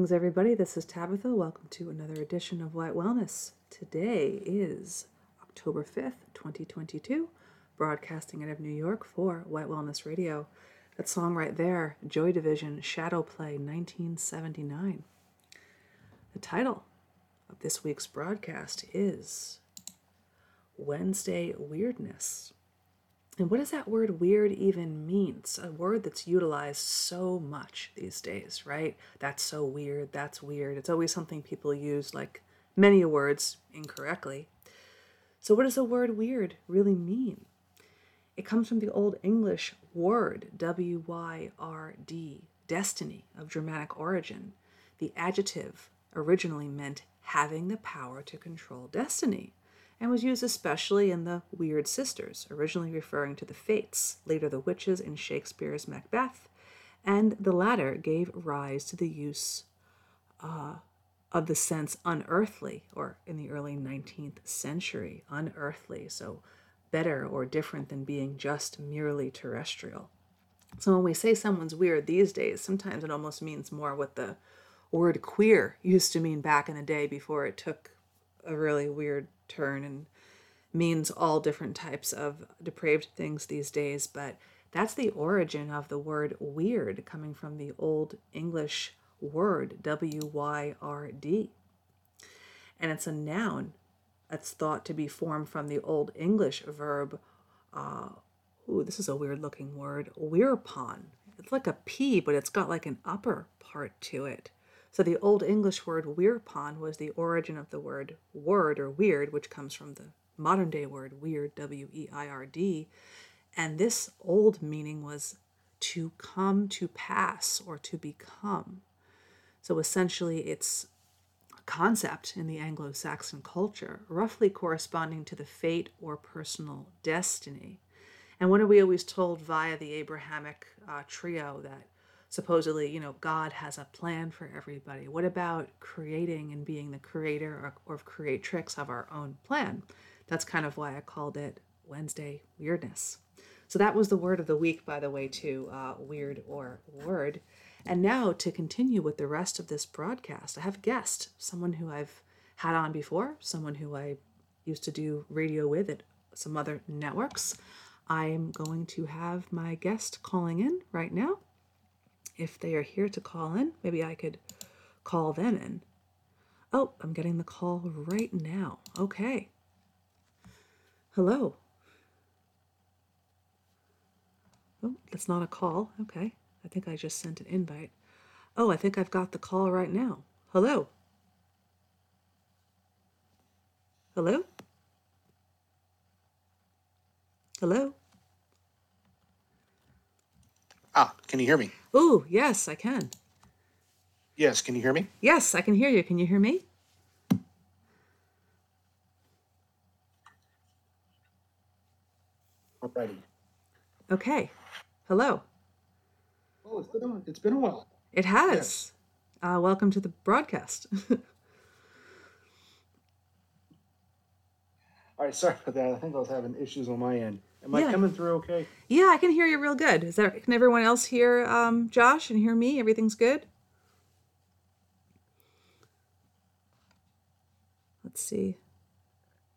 Greetings, everybody. This is Tabitha. Welcome to another edition of White Wellness. Today is October 5th, 2022, broadcasting out of New York for White Wellness Radio. That song right there, Joy Division Shadow Play 1979. The title of this week's broadcast is Wednesday Weirdness. And what does that word weird even mean? It's a word that's utilized so much these days, right? That's so weird. That's weird. It's always something people use, like many words, incorrectly. So, what does the word weird really mean? It comes from the Old English word, W Y R D, destiny, of Germanic origin. The adjective originally meant having the power to control destiny and was used especially in the Weird Sisters, originally referring to the Fates, later the witches in Shakespeare's Macbeth, and the latter gave rise to the use uh, of the sense unearthly, or in the early 19th century, unearthly, so better or different than being just merely terrestrial. So when we say someone's weird these days, sometimes it almost means more what the word queer used to mean back in the day before it took a really weird turn and means all different types of depraved things these days, but that's the origin of the word weird coming from the Old English word W Y R D. And it's a noun that's thought to be formed from the Old English verb, uh, ooh, this is a weird looking word, weirpon. It's like a P, but it's got like an upper part to it. So the Old English word weirpon was the origin of the word word or weird, which comes from the modern day word weird, W E I R D. And this old meaning was to come to pass or to become. So essentially, it's a concept in the Anglo Saxon culture, roughly corresponding to the fate or personal destiny. And what are we always told via the Abrahamic uh, trio that supposedly, you know, God has a plan for everybody? What about creating and being the creator or, or creatrix of our own plan? That's kind of why I called it Wednesday Weirdness. So that was the word of the week, by the way, too uh, weird or word. And now to continue with the rest of this broadcast, I have a guest, someone who I've had on before, someone who I used to do radio with at some other networks. I am going to have my guest calling in right now. If they are here to call in, maybe I could call them in. Oh, I'm getting the call right now. Okay. Hello. Oh, that's not a call. Okay. I think I just sent an invite. Oh, I think I've got the call right now. Hello. Hello? Hello? Ah, can you hear me? Ooh, yes, I can. Yes, can you hear me? Yes, I can hear you. Can you hear me? Alrighty. Okay. Hello. Oh, it's been a, it's been a while. It has. Uh, welcome to the broadcast. All right, sorry about that. I think I was having issues on my end. Am I coming through okay? yeah, I can hear you real good. Is there? Can everyone else hear um, Josh and hear me? Everything's good. Let's see.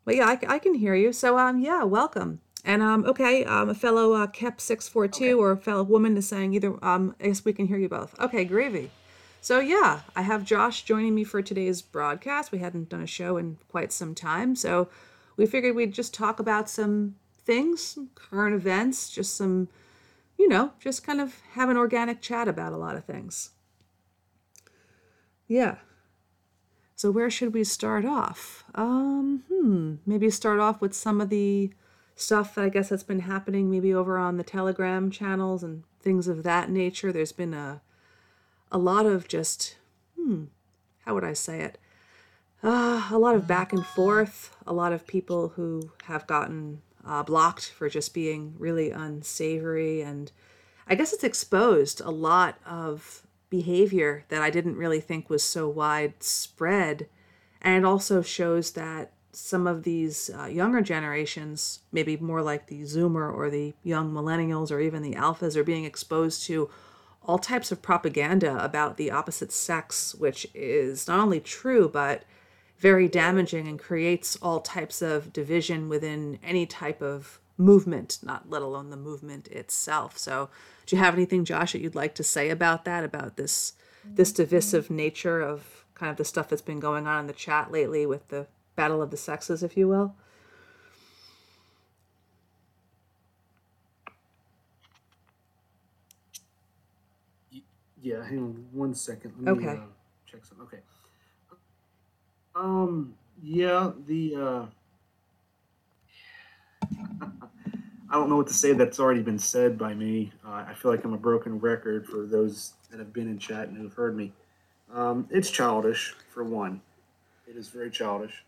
But yeah, I, I can hear you. So um, yeah, welcome. And um, okay, um, a fellow uh, Kep six four two or a fellow woman is saying either. Um, I guess we can hear you both. Okay, gravy. So yeah, I have Josh joining me for today's broadcast. We hadn't done a show in quite some time, so we figured we'd just talk about some things, current events, just some, you know, just kind of have an organic chat about a lot of things. Yeah. So where should we start off? Um, hmm, maybe start off with some of the stuff that I guess that's been happening maybe over on the Telegram channels and things of that nature. There's been a a lot of just hmm, how would I say it? Uh, a lot of back and forth, a lot of people who have gotten uh, blocked for just being really unsavory. And I guess it's exposed a lot of behavior that I didn't really think was so widespread. And it also shows that some of these uh, younger generations, maybe more like the Zoomer or the young millennials or even the alphas, are being exposed to all types of propaganda about the opposite sex, which is not only true, but very damaging and creates all types of division within any type of movement, not let alone the movement itself. So, do you have anything, Josh, that you'd like to say about that, about this this divisive nature of kind of the stuff that's been going on in the chat lately with the battle of the sexes, if you will? Yeah, hang on one second. Let me Okay. uh, check some. Okay. Um. Yeah. The. Uh, I don't know what to say. That's already been said by me. Uh, I feel like I'm a broken record for those that have been in chat and who've heard me. Um, it's childish, for one. It is very childish.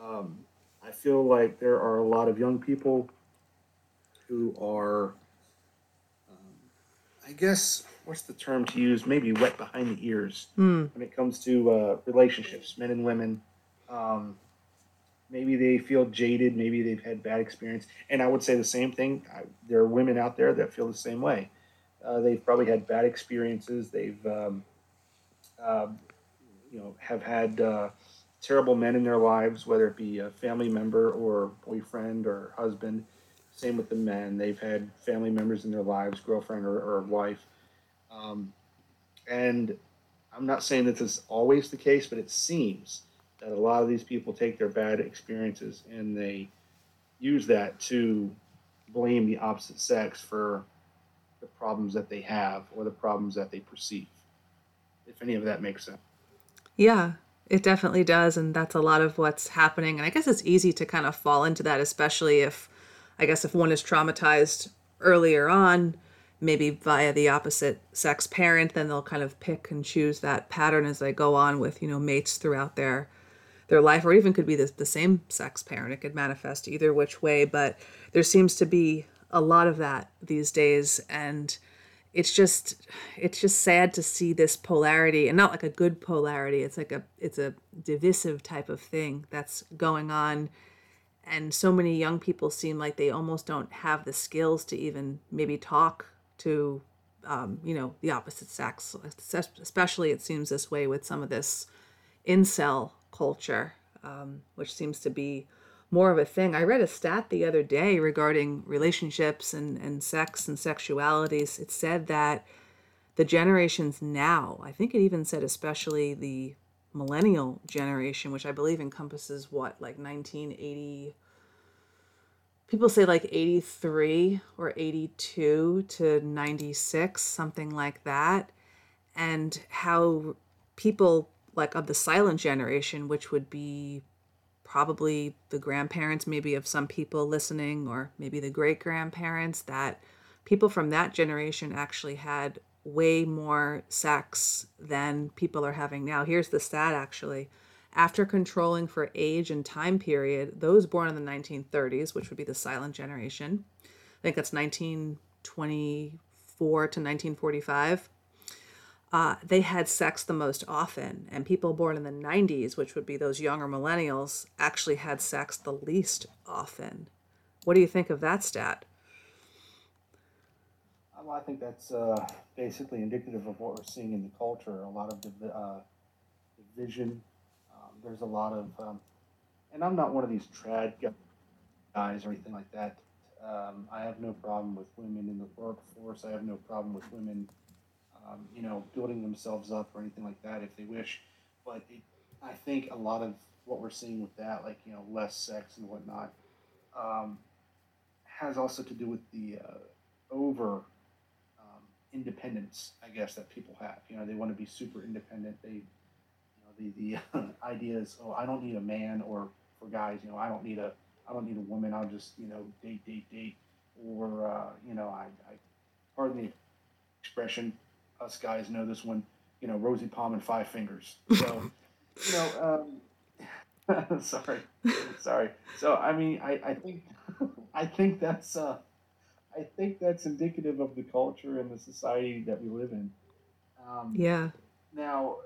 Um, I feel like there are a lot of young people who are um, I guess what's the term to use? Maybe wet behind the ears Hmm. when it comes to uh, relationships, men and women. Um, maybe they feel jaded. Maybe they've had bad experience. And I would say the same thing. I, there are women out there that feel the same way. Uh, they've probably had bad experiences. They've, um, uh, you know, have had uh, terrible men in their lives, whether it be a family member or boyfriend or husband. Same with the men. They've had family members in their lives, girlfriend or, or wife. Um, and I'm not saying that this is always the case, but it seems that a lot of these people take their bad experiences and they use that to blame the opposite sex for the problems that they have or the problems that they perceive. If any of that makes sense. Yeah, it definitely does. And that's a lot of what's happening. And I guess it's easy to kind of fall into that, especially if, I guess, if one is traumatized earlier on, maybe via the opposite sex parent then they'll kind of pick and choose that pattern as they go on with you know mates throughout their their life or even could be the, the same sex parent. It could manifest either which way but there seems to be a lot of that these days and it's just it's just sad to see this polarity and not like a good polarity it's like a it's a divisive type of thing that's going on and so many young people seem like they almost don't have the skills to even maybe talk to um, you know the opposite sex especially it seems this way with some of this incel culture um, which seems to be more of a thing. I read a stat the other day regarding relationships and, and sex and sexualities. It said that the generations now i think it even said especially the millennial generation which i believe encompasses what like 1980 people say like 83 or 82 to 96 something like that. And how people like of the silent generation which would be probably the grandparents maybe of some people listening or maybe the great grandparents that people from that generation actually had way more sex than people are having now. Here's the stat actually after controlling for age and time period, those born in the 1930s, which would be the silent generation, I think that's 1924 to 1945, uh, they had sex the most often. And people born in the 90s, which would be those younger millennials, actually had sex the least often. What do you think of that stat? Well, I think that's uh, basically indicative of what we're seeing in the culture. A lot of div- uh, division there's a lot of, um, and I'm not one of these trad guys or anything like that. Um, I have no problem with women in the workforce. I have no problem with women, um, you know, building themselves up or anything like that if they wish. But it, I think a lot of what we're seeing with that, like you know, less sex and whatnot, um, has also to do with the uh, over um, independence, I guess, that people have. You know, they want to be super independent. They the the idea is, oh, I don't need a man, or for guys, you know, I don't need a I don't need a woman. I'll just you know date, date, date, or uh, you know, I, I pardon the expression. Us guys know this one. You know, rosy palm and five fingers. So, you know, um, sorry, sorry. So I mean, I, I think I think that's uh, I think that's indicative of the culture and the society that we live in. Um, yeah. Now,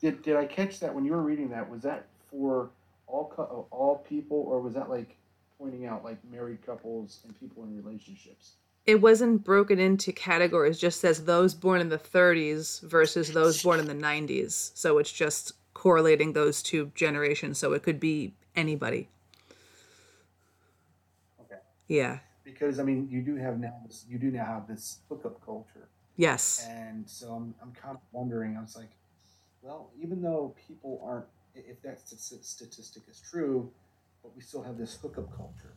did did I catch that when you were reading that? Was that for all all people, or was that like pointing out like married couples and people in relationships? It wasn't broken into categories. Just says those born in the 30s versus those born in the 90s. So it's just correlating those two generations. So it could be anybody. Okay. Yeah. Because I mean, you do have now this. You do now have this hookup culture. Yes. And so I'm I'm kind of wondering. I was like well, even though people aren't, if that statistic is true, but we still have this hookup culture.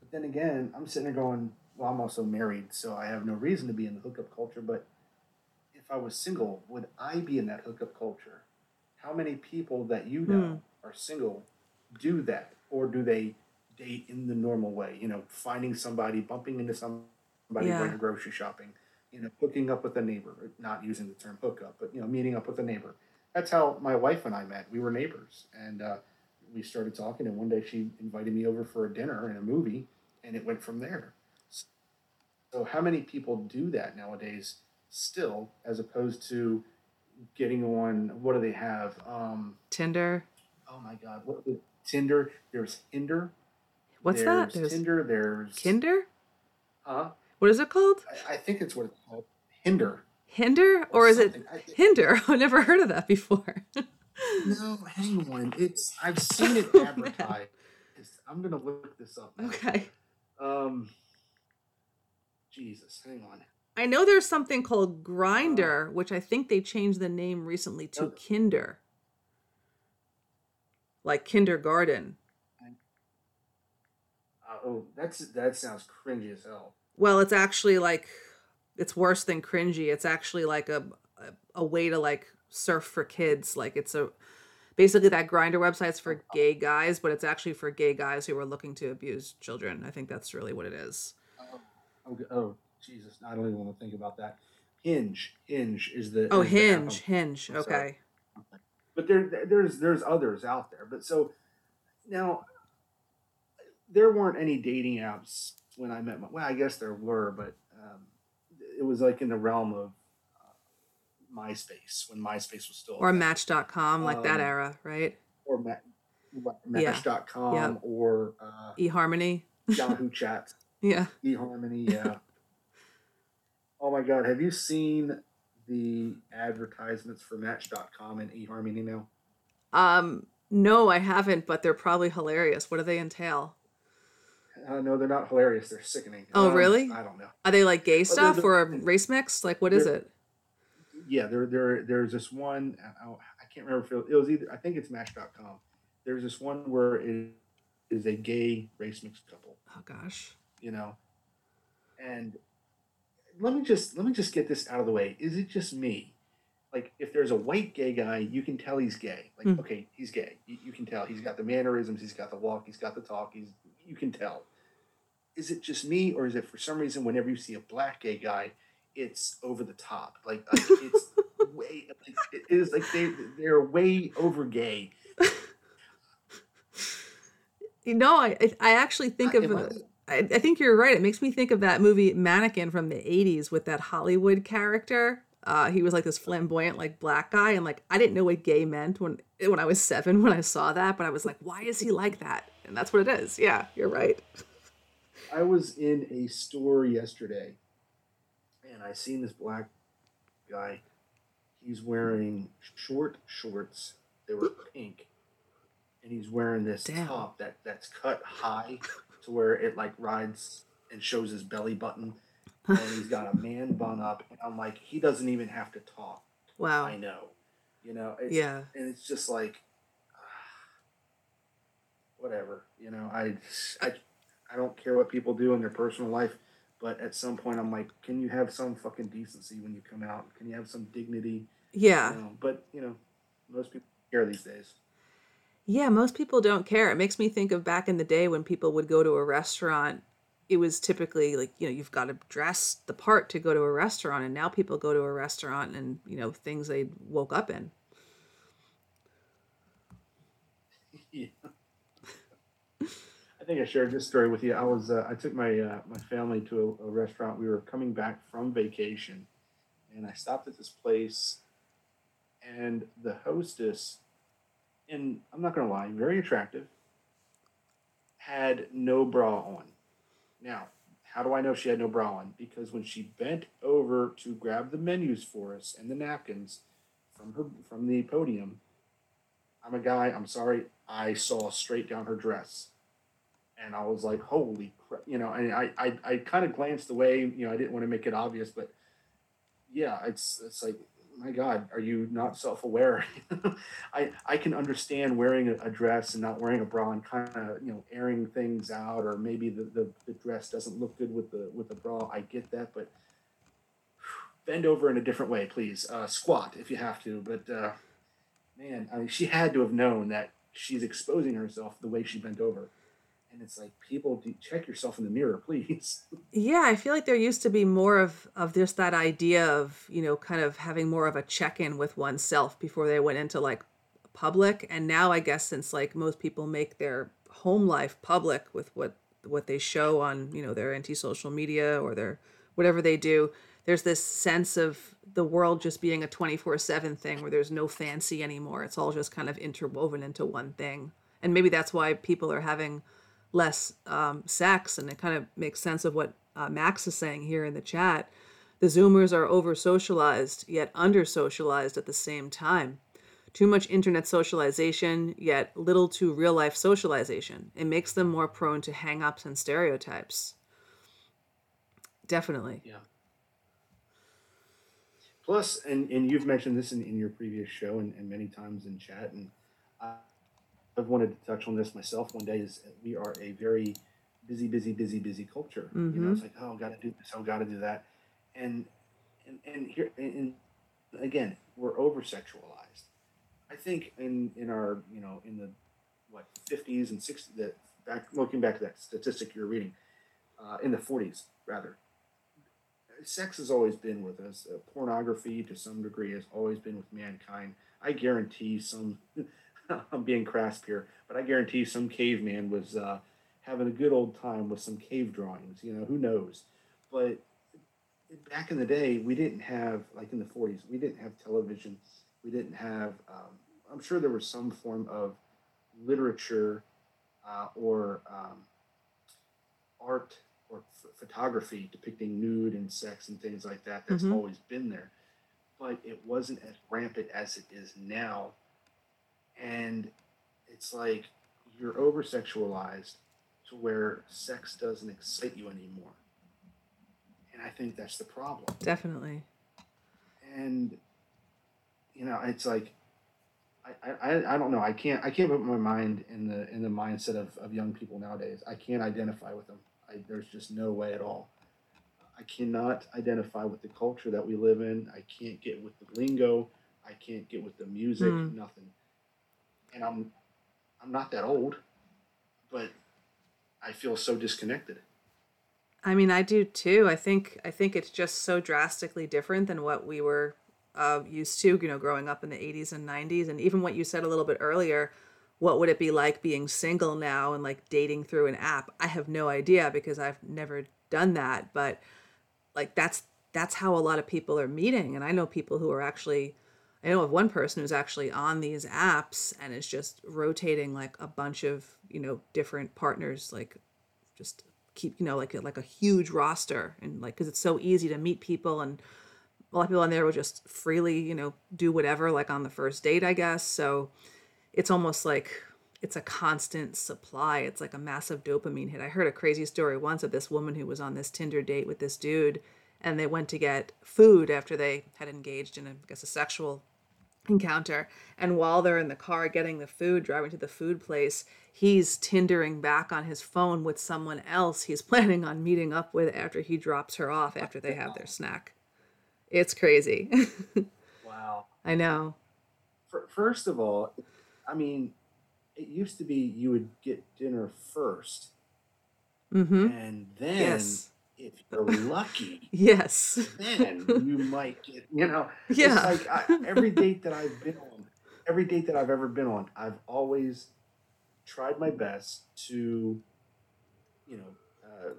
But then again, I'm sitting there going, well, I'm also married, so I have no reason to be in the hookup culture. But if I was single, would I be in that hookup culture? How many people that you know mm. are single do that? Or do they date in the normal way? You know, finding somebody, bumping into somebody yeah. going grocery shopping, you know, hooking up with a neighbor, not using the term hookup, but, you know, meeting up with a neighbor that's how my wife and I met. We were neighbors, and uh, we started talking. And one day she invited me over for a dinner and a movie, and it went from there. So, how many people do that nowadays still, as opposed to getting on? What do they have? Um, Tinder. Oh my God! What Tinder? There's Hinder. What's there's that? There's Tinder. There's Kinder. Huh? What is it called? I, I think it's what it's called. Hinder. Hinder or, is it Hinder? I've never heard of that before. no, hang on. It's I've seen it oh, advertised. I'm gonna look this up. Now. Okay. Um. Jesus, hang on. I know there's something called Grindr, uh, which I think they changed the name recently to okay. Kinder. Like kindergarten. Uh, oh, that's that sounds cringy as hell. Well, it's actually like it's worse than cringy. It's actually like a, a, way to like surf for kids. Like it's a basically that Grindr website's for gay guys, but it's actually for gay guys who are looking to abuse children. I think that's really what it is. Oh, oh Jesus, I don't even want to think about that. Hinge, Hinge is the Oh, is the Hinge, Hinge. I'm sorry. Okay. but there there's there's others out there. But so now there weren't any dating apps when I met my well, I guess there were, but um, it was like in the realm of uh, MySpace when MySpace was still Or Match.com, like that Um, era, right? or Ma- Yeah. Match.com Yep. or uh, eHarmony. Yahoo Chat, Yeah. eHarmony. Yeah. oh my God, have you seen the advertisements for Match.com and eHarmony now? Um, no, I haven't, but they're probably hilarious. What do they entail? Uh, no, they're not hilarious. They're sickening. Oh, Um, really? I don't know. Are they like gay they're stuff the- or a race mix? Like, what is it? Yeah, there, there, there's this one. I, I can't remember if it, it was either. I think it's Match.com. There's this one where it is a gay race mixed couple. Oh gosh. You know, and let me just let me just get this out of the way. Is it just me? Like, if there's a white gay guy, you can tell he's gay. Like, Hmm. okay, he's gay. You, you can tell. He's got the mannerisms. He's got the walk. He's got the talk. He's you can tell. Is it just me, or is it for some reason whenever you see a black gay guy, it's over the top? Like, like it's way. Like, it is like they they're way over gay. You know, I I- actually think I- of am a- I- I, I think you're right. It makes me think of that movie Mannequin from the 80s with that Hollywood character. Uh, he was like this flamboyant, like black guy, and like I didn't know what gay meant when when I was seven when I saw that, but I was like, why is he like that? And that's what it is. Yeah, you're right. I was in a store yesterday and I seen this black guy. He's wearing short shorts. They were pink. And he's wearing this Damn. top that, that's cut high to where it like rides and shows his belly button. And he's got a man bun up. And I'm like, he doesn't even have to talk. Wow. I know. You know, it's, Yeah. and it's just like whatever you know I, I i don't care what people do in their personal life but at some point i'm like can you have some fucking decency when you come out can you have some dignity Yeah. you know? but you know most people care these days Yeah, most people don't care. It makes me think of back in the day when people would go to a restaurant. It was typically like, you know, you've got to dress the part to go to a restaurant. And now people go to a restaurant and, you know, things they woke up in. yeah. I think I shared this story with you. I was uh, I took my uh, my family to a, a restaurant. We were coming back from vacation, and I stopped at this place, and the hostess, and I'm not gonna lie, very attractive, had no bra on. Now, how do I know she had no bra on? Because when she bent over to grab the menus for us and the napkins from her from the podium, I'm a guy. I'm sorry. I saw straight down her dress, and I was like, "Holy crap!" You know, and I I, I kind of glanced away. You know, I didn't want to make it obvious, but yeah, it's it's like, my God, are you not self aware? I I can understand wearing a, a dress and not wearing a bra and kind of you know airing things out, or maybe the, the the dress doesn't look good with the with the bra. I get that, but bend over in a different way, please. Uh, squat if you have to, but. Uh, man, I mean, she had to have known that she's exposing herself the way she bent over. And it's like, people, check yourself in the mirror, please. Yeah, I feel like there used to be more of of just that idea of, you know, kind of having more of a check-in with oneself before they went into like public. And now I guess since like most people make their home life public with what what they show on, you know, their anti-social media or their whatever they do, there's this sense of the world just being a 24/7 thing where there's no fancy anymore. It's all just kind of interwoven into one thing. And maybe that's why people are having less um, sex, and it kind of makes sense of what uh, Max is saying here in the chat. The Zoomers are over socialized, yet under socialized at the same time. Too much internet socialization, yet little to real life socialization. It makes them more prone to hang ups and stereotypes. Definitely. Yeah. Plus, and, and you've mentioned this in, in your previous show and, and many times in chat, and I, I've wanted to touch on this myself one day, is we are a very busy, busy, busy, busy culture. You know, it's like, oh, got to do this, oh, got to do that. And, and, and here, and, and again, we're over sexualized. I think in, in our, you know, in the, what, 50s and 60s, that back, looking back to that statistic you're reading, uh, in the 40s, rather, sex has always been with us. Uh, pornography, to some degree, has always been with mankind. I guarantee some. I'm being crass here, but I guarantee you some caveman was uh, having a good old time with some cave drawings. You know, who knows? But back in the day, we didn't have like in the 40s, we didn't have television. We didn't have. Um, I'm sure there was some form of literature uh, or um, art or f- photography depicting nude and sex and things like that. That's Mhm. always been there, but it wasn't as rampant as it is now. And it's like you're over sexualized to where sex doesn't excite you anymore. And I think that's the problem. Definitely. And you know, it's like I, I, I don't know. I can't I can't put my mind in the in the mindset of, of young people nowadays. I can't identify with them. I, there's just no way at all. I cannot identify with the culture that we live in. I can't get with the lingo. I can't get with the music. Hmm. Nothing. And I'm I'm not that old, but I feel so disconnected. I mean, I do too. I think I think it's just so drastically different than what we were uh, used to, you know, growing up in the 80s and 90s. And even what you said a little bit earlier, what would it be like being single now and like dating through an app? I have no idea because I've never done that. But like that's that's how a lot of people are meeting. And I know people who are actually I know of one person who's actually on these apps and is just rotating like a bunch of, you know, different partners, like just keep, you know, like like a huge roster and like because it's so easy to meet people and a lot of people on there will just freely, you know, do whatever like on the first date, I guess. So it's almost like it's a constant supply. It's like a massive dopamine hit. I heard a crazy story once of this woman who was on this Tinder date with this dude and they went to get food after they had engaged in a, I guess a sexual encounter and while they're in the car getting the food driving to the food place he's tindering back on his phone with someone else he's planning on meeting up with after he drops her off after they have their snack. It's crazy. Wow. i know. First of all, I mean, it used to be you would get dinner first, mm-hmm. And then yes if you're lucky, yes then you might get. You know, yeah it's like I, every date that I've been on, every date that I've ever been on, I've always tried my best to, you know, uh,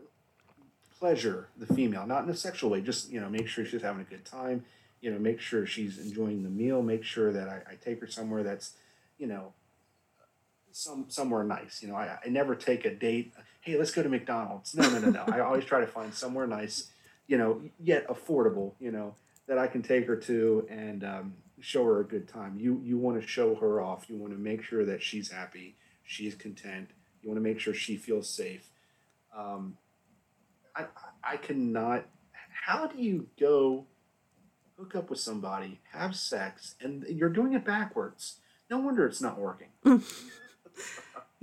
pleasure the female, not in a sexual way. Just you know, make sure she's having a good time. You know, make sure she's enjoying the meal. Make sure that I, I take her somewhere that's, you know, some somewhere nice. You know, I, I never take a date. Hey, let's go to McDonald's. No, no, no, no. I always try to find somewhere nice, you know, yet affordable. You know, that I can take her to and um, show her a good time. You you want to show her off. You want to make sure that she's happy, she's content. You want to make sure she feels safe. Um, I I cannot. How do you go hook up with somebody, have sex, and you're doing it backwards? No wonder it's not working.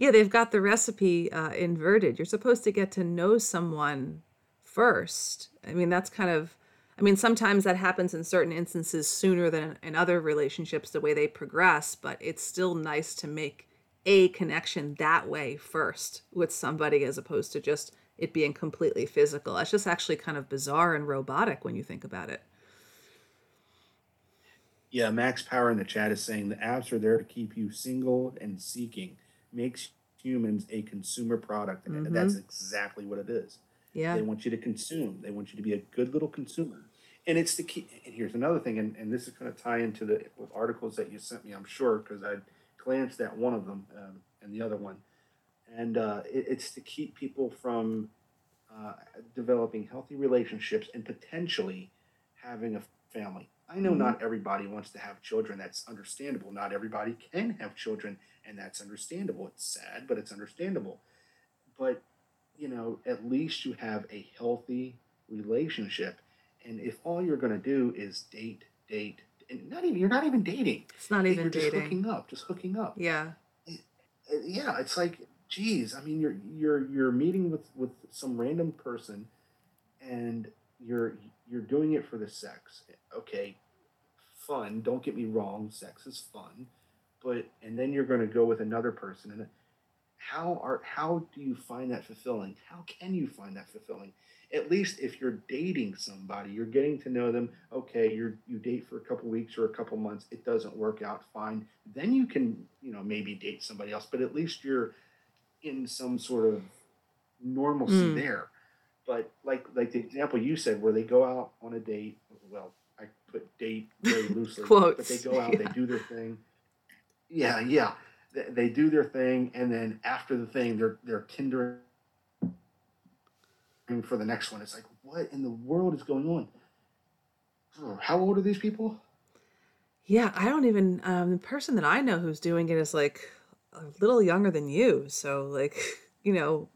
yeah they've got the recipe uh, inverted. You're supposed to get to know someone first. I mean that's kind of i mean sometimes that happens in certain instances sooner than in other relationships the way they progress but it's still nice to make a connection that way first with somebody as opposed to just it being completely physical. That's just actually kind of bizarre and robotic when you think about it. Yeah, Max Power in the chat is saying the apps are there to keep you single and seeking, makes humans a consumer product. And Mhm. that's exactly what it is. yeah They want you to consume. They want you to be a good little consumer. And it's the key. And here's another thing, and, and this is going to tie into the with articles that you sent me, I'm sure, because I glanced at one of them um, and the other one. And uh, it, it's to keep people from uh, developing healthy relationships and potentially having a family. I know Mhm. not everybody wants to have children. That's understandable. Not everybody can have children, and that's understandable. It's sad, but it's understandable. But you know, at least you have a healthy relationship. And if all you're going to do is date, date, and not even you're not even dating, it's not even you're just dating hooking up, just hooking up. yeah Uh, Yeah, it's like, geez, I mean, you're you're you're meeting with with some random person, and you're you're doing it for the sex. Okay, fun. Don't get me wrong, sex is fun, but and then you're going to go with another person, and how are how do you find that fulfilling? How can you find that fulfilling? At least if you're dating somebody, you're getting to know them. Okay, you you date for a couple weeks or a couple months, it doesn't work out fine. Then you can, you know, maybe date somebody else, but at least you're in some sort of normalcy Mm. there. But like like the example you said where they go out on a date, well, I put date very loosely, Quotes. but they go out, they do their thing. Yeah, yeah. They, they do their thing and then after the thing they're they're Tinder for the next one. It's like, what in the world is going on? How old are these people? Yeah, I don't even um the person that I know who's doing it is like a little younger than you. So like, you know,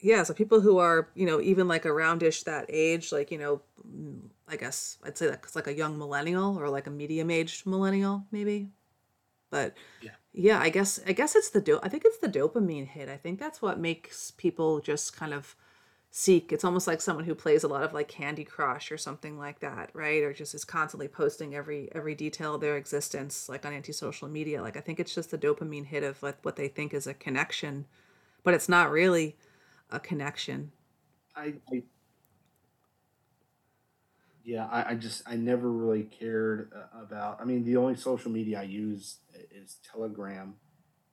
yeah, so people who are, you know, even like aroundish that age, like, you know, I guess I'd say that's like a young millennial or like a medium aged millennial, maybe. But Yeah. yeah, I guess I guess it's the do I think it's the dopamine hit. I think that's what makes people just kind of seek. It's almost like someone who plays a lot of like Candy Crush or something like that, right? Or just is constantly posting every every detail of their existence like on anti-social media. Like I think it's just the dopamine hit of like what they think is a connection, but it's not really a connection. I, I yeah, I, I just I never really cared uh, about. I mean, the only social media I use is Telegram.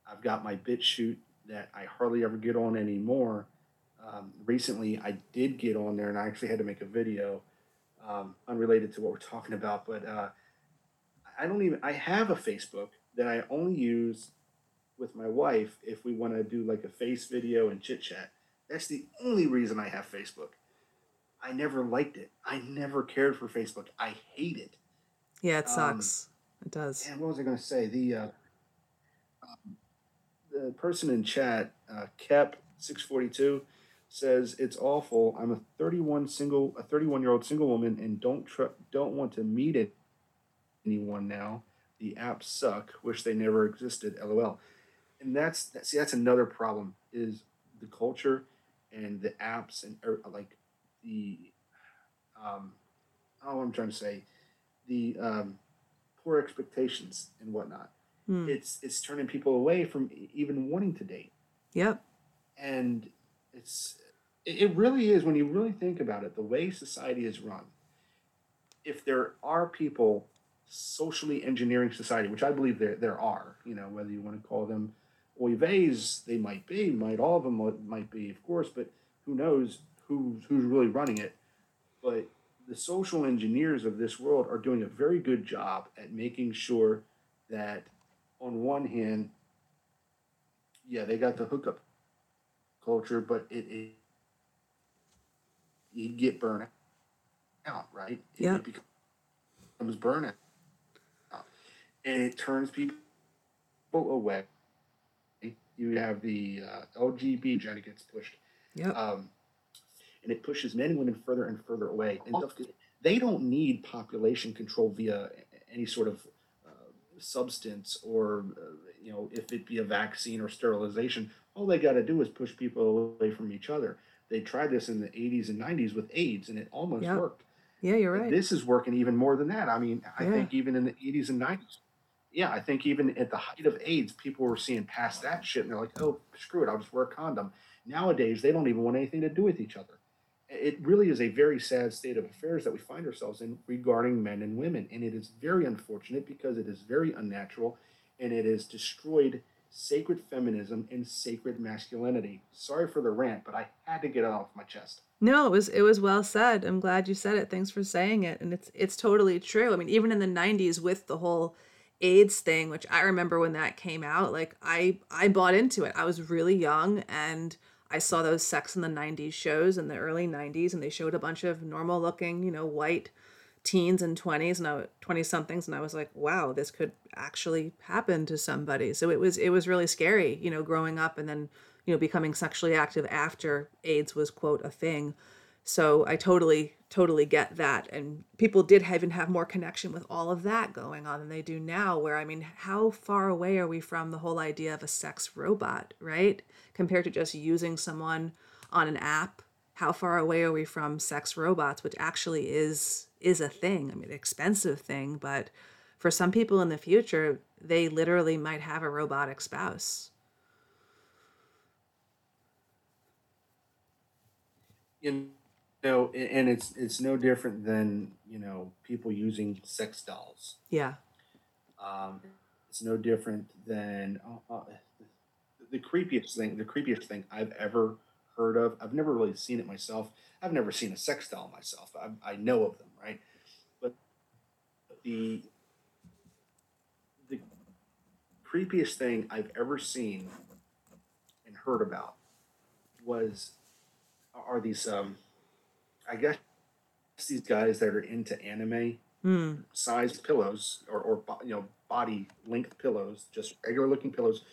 I've got my BitChute that I hardly ever get on anymore. Um, recently, I did get on there, and I actually had to make a video, um, unrelated to what we're talking about. But uh, I don't even. I have a Facebook that I only use with my wife if we want to do like a face video and chit chat. That's the only reason I have Facebook. I never liked it. I never cared for Facebook. I hate it. Yeah, it Um, sucks. It does. And what was I going to say? The uh, um, the person in chat, uh, Kep six forty two, says it's awful. I'm a thirty one single, a thirty one year old single woman, and don't tr- don't want to meet it anyone now. The apps suck. Wish they never existed. LOL. And that's that, see that's another problem is the culture and the apps and er, like the um, oh I'm trying to say the um, poor expectations and whatnot. Hmm. It's it's turning people away from even wanting to date, Yep. and it's it really is when you really think about it. The way society is run, if there are people socially engineering society, which I believe there there are, you know, whether you want to call them oives, they might be, might all of them might be, of course, but who knows who's who's really running it. But the social engineers of this world are doing a very good job at making sure that on one hand, yeah, they got the hookup culture, but it, it you get burnt out, right? It- Yeah. It becomes burnout. And it turns people away. You have the uh, LGBT agenda gets pushed Yep. um, and it pushes men and women further and further away. And they don't need population control via any sort of uh, substance or uh, you know if it be a vaccine or sterilization. All they got to do is push people away from each other. They tried this in the 80s and 90s with AIDS, and it almost Yep. worked. yeah, you're right. This is working even more than that. I mean, I Yeah. think even in the 80s and 90s, yeah, I think even at the height of AIDS, people were seeing past that shit and they're like, oh, screw it, I'll just wear a condom. Nowadays, they don't even want anything to do with each other. It really is a very sad state of affairs that we find ourselves in regarding men and women. And it is very unfortunate because it is very unnatural and it has destroyed sacred feminism and sacred masculinity. Sorry for the rant, but I had to get it off my chest. No, it was it was well said. I'm glad you said it. Thanks for saying it. And it's it's totally true. I mean, even in the 90s with the whole AIDS thing, which I remember when that came out, like I I bought into it. I was really young and I saw those Sex in the 90s shows in the early 90s and they showed a bunch of normal looking, you know, white teens and 20s and I 20 somethings and I was like, wow, this could actually happen to somebody. So it was it was really scary, you know, growing up and then, you know, becoming sexually active after AIDS was quote a thing. So I totally totally get that and people did even have more connection with all of that going on than they do now where I mean, how far away are we from the whole idea of a sex robot, right? Compared to just using someone on an app how far away are we from sex robots which actually is is a thing i mean expensive thing but for some people in the future, they literally might have a robotic spouse. You know, and it's it's no different than you know people using sex dolls. Yeah. Um, it's no different than uh, uh, the creepiest thing. The creepiest thing I've ever heard of. I've never really seen it myself. I've never seen a sex doll myself. I, I know of them, right? But the the creepiest thing I've ever seen and heard about was are these um I guess these guys that are into anime Hmm. sized pillows or, or you know body length pillows just regular looking pillows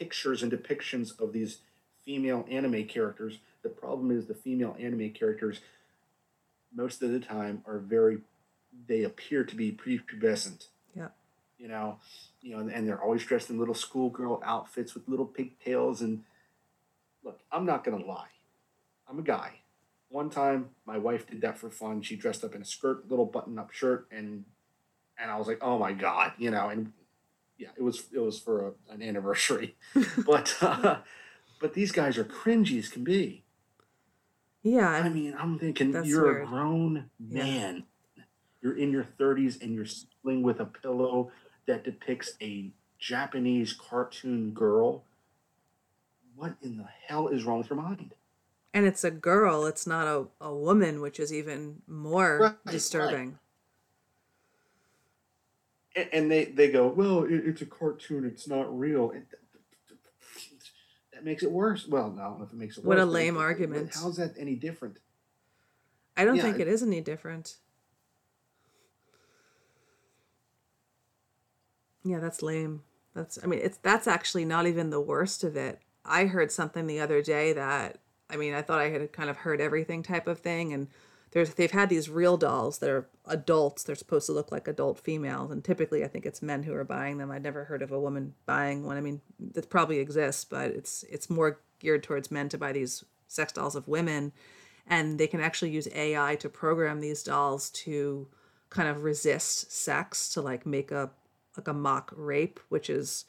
pictures and depictions of these female anime characters. The problem is the female anime characters most of the time are very they appear to be prepubescent. Yeah. you know you know and they're always dressed in little schoolgirl outfits with little pigtails and look i'm not gonna lie. I'm a guy. One time my wife did that for fun. She dressed up in a skirt little button up shirt and and i was like oh my god you know and yeah it was it was for a, an anniversary but uh, but these guys are cringy as can be Yeah. i mean i'm thinking you're weird. a grown Yeah. man you're in your 30s and you're sleeping with a pillow that depicts a japanese cartoon girl what in the hell is wrong with your mind and it's a girl, it's not a, a woman, which is even more Right, right. disturbing. and, and they they go, well, it, it's a cartoon, it's not real. That makes it worse. Well, no, I don't know if it makes it worse. What worse. a lame argument. How's that any different? I don't Yeah, think it- it is any different. Yeah, that's lame. That's I mean, it's that's actually not even the worst of it. I heard something the other day that I mean, I thought I had kind of heard everything type of thing and there's they've had these real dolls that are adults. They're supposed to look like adult females and typically I think it's men who are buying them. I'd never heard of a woman buying one. I mean, that probably exists, but it's it's more geared towards men to buy these sex dolls of women and they can actually use AI to program these dolls to kind of resist sex to like make a like a mock rape, which is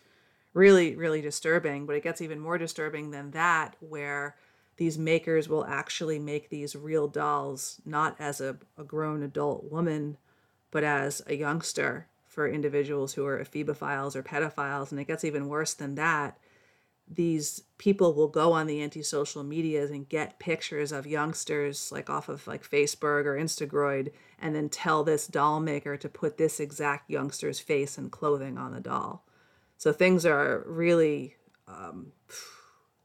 really really disturbing. But it gets even more disturbing than that, where these makers will actually make these real dolls not as a, a grown adult woman, but as a youngster for individuals who are ephebophiles or pedophiles. And it gets even worse than that these people will go on the anti-social medias and get pictures of youngsters like off of like Facebook or Instagram and then tell this doll maker to put this exact youngster's face and clothing on the doll. So things are really um,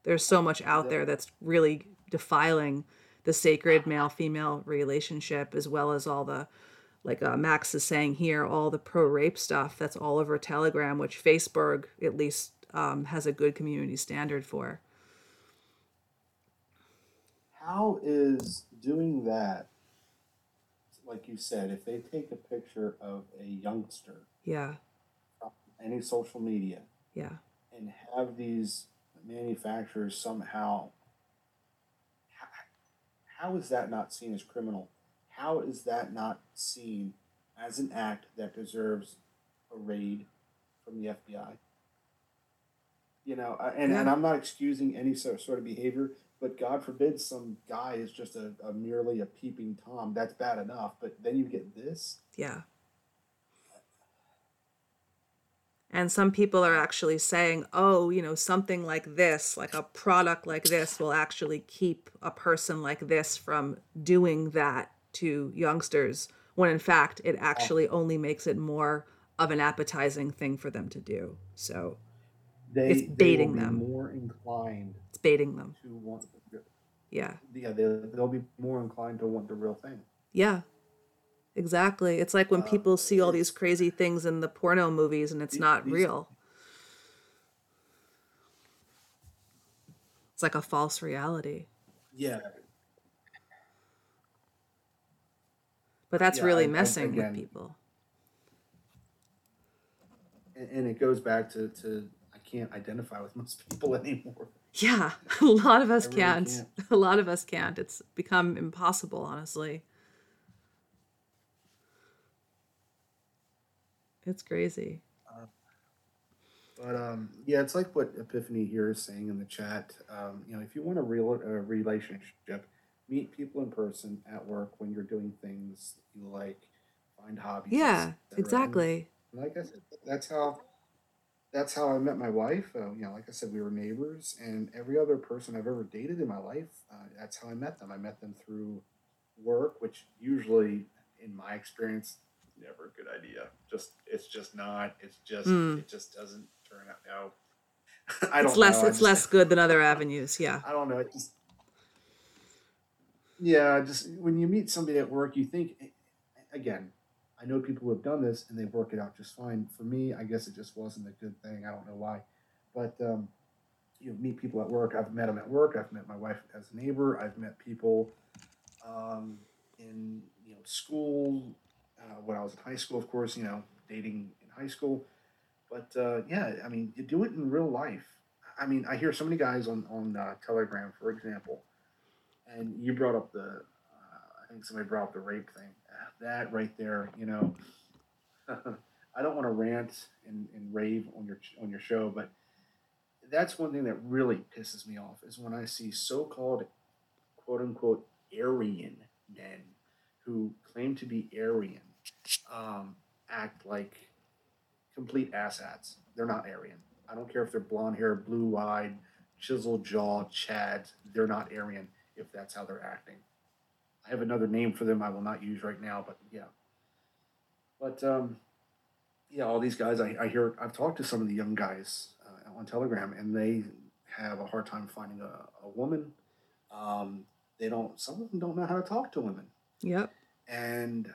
there's so much out there that's really defiling the sacred male female relationship as well as all the like uh, Max is saying here, all the pro rape stuff that's all over Telegram, which Facebook at least um, has a good community standard for. How is doing that? Like you said, if they take a picture of a youngster Yeah, any social media yeah, and have these manufacturers somehow how, how is that not seen as criminal? How is that not seen as an act that deserves a raid from the fbi you know uh, and, and i'm not excusing any sort sort of behavior but god forbid some guy is just a, a merely a peeping tom that's bad enough but then you get this? Yeah. And some people are actually saying, oh, you know, something like this, like a product like this, will actually keep a person like this from doing that to youngsters, when in fact, it actually only makes it more of an appetizing thing for them to do. So they, It's they baiting be them. more inclined it's baiting them. to want Yeah. yeah, they'll, they'll be more inclined to want the real thing. Yeah. Exactly. It's like when Uh, people see all these crazy things in the porno movies and it's The- not these- real. It's like a false reality. Yeah, But that's Yeah, really I- messing again- with people. and, and it goes back to, to I can't identify with most people anymore. Yeah. A lot of us really can't. can't. A lot of us can't. It's become impossible, honestly. It's crazy. But um, yeah, it's like what Epiphany here is saying in the chat. Um, you know, if you want a real a relationship, meet people in person at work when you're doing things you like, find hobbies. Yeah, exactly. And like I said, that's how that's how I met my wife. Uh, you know, like I said, we were neighbors, and every other person I've ever dated in my life, uh, that's how I met them. I met them through work, which usually, in my experience, never a good idea. Just it's just not. It's just Mm. it just doesn't turn out. No, I don't It's less know. It's just- less good than other avenues. Yeah. I don't know. It just yeah, just when you meet somebody at work, you think again. I know people who have done this and they work it out just fine. For me, I guess it just wasn't a good thing. I don't know why, but um, you know, meet people at work. I've met them at work. I've met my wife as a neighbor. I've met people um, in you know school uh, when I was in high school. Of course, you know, dating in high school. But uh, yeah, I mean, you do it in real life. I mean, I hear so many guys on on uh, Telegram, for example, and you brought up the. Uh, I think somebody brought up the rape thing. That right there, you know. I don't want to rant and, and rave on your on your show, but that's one thing that really pisses me off is when I see so-called quote unquote Aryan men who claim to be Aryan um, act like complete asshats. They're not Aryan. I don't care if they're blonde hair, blue eyed, chiseled jaw, chads. They're not Aryan if that's how they're acting. I have another name for them I will not use right now, but yeah. But um, yeah, all these guys I, I hear. I've talked to some of the young guys uh, on Telegram, and they have a hard time finding a, a woman. Um, they don't. Some of them don't know how to talk to women. Yep. And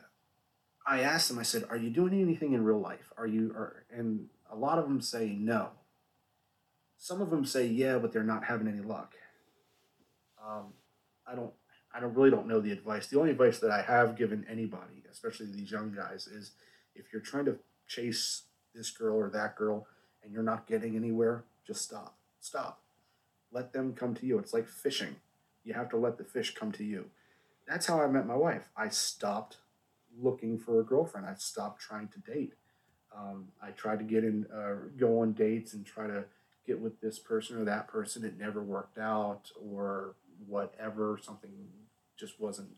I asked them. I said, "Are you doing anything in real life? Are you?" And a lot of them say no. Some of them say yeah, but they're not having any luck. Um, I don't. I don't really don't know the advice. The only advice that I have given anybody, especially these young guys, is if you're trying to chase this girl or that girl and you're not getting anywhere, just stop. Stop. Let them come to you. It's like fishing. You have to let the fish come to you. That's how I met my wife. I stopped looking for a girlfriend. I stopped trying to date. Um, I tried to get in, uh, go on dates and try to get with this person or that person. It never worked out or whatever. Something just wasn't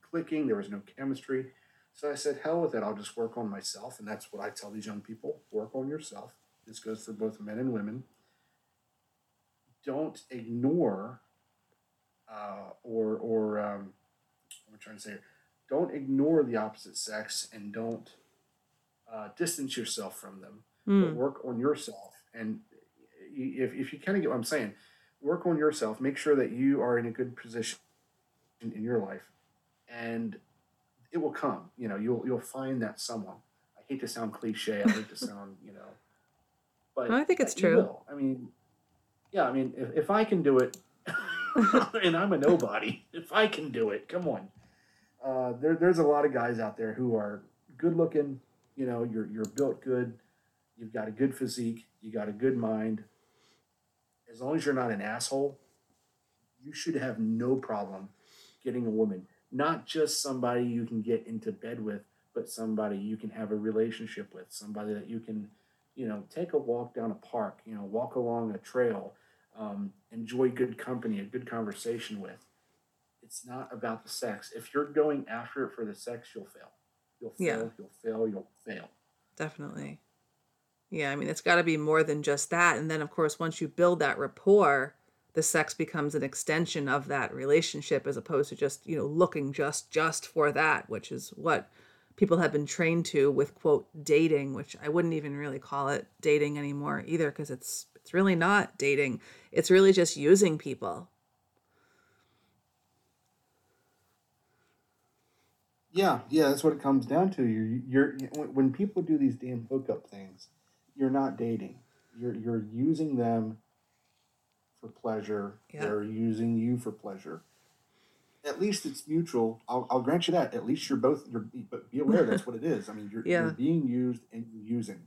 clicking. There was no chemistry. So I said, hell with it. I'll just work on myself. And that's what I tell these young people work on yourself. This goes for both men and women. Don't ignore uh, or, or um, what am trying to say here? Don't ignore the opposite sex and don't uh, distance yourself from them, but Mm. work on yourself. And if, if you kind of get what I'm saying, work on yourself. Make sure that you are in a good position in, in your life, and it will come. You know, you'll you'll find that someone. I hate to sound cliche. I hate to sound you know, but I think it's true. will. I mean, yeah. I mean, if, if I can do it, and I'm a nobody, if I can do it, come on. Uh, there, there's a lot of guys out there who are good looking. You know, you're you're built good. You've got a good physique. You got a good mind. As long as you're not an asshole, you should have no problem getting a woman. Not just somebody you can get into bed with, but somebody you can have a relationship with. Somebody that you can, you know, take a walk down a park. You know, walk along a trail. Um, enjoy good company, a good conversation with. It's not about the sex. If you're going after it for the sex, you'll fail. You'll fail. Yeah. You'll fail. You'll fail. Definitely. Yeah, I mean, it's got to be more than just that. And then, of course, once you build that rapport, the sex becomes an extension of that relationship as opposed to just, you know, looking just just for that, which is what people have been trained to with quote dating, which I wouldn't even really call it dating anymore either because it's it's really not dating. It's really just using people. Yeah, yeah, that's what it comes down to. You're, you're when people do these damn hookup things, you're not dating. You're you're using them for pleasure. Yeah. They're using you for pleasure. At least it's mutual. I'll, I'll grant you that. At least you're both. You're but be aware that's what it is. I mean, you're, Yeah. you're being used and using,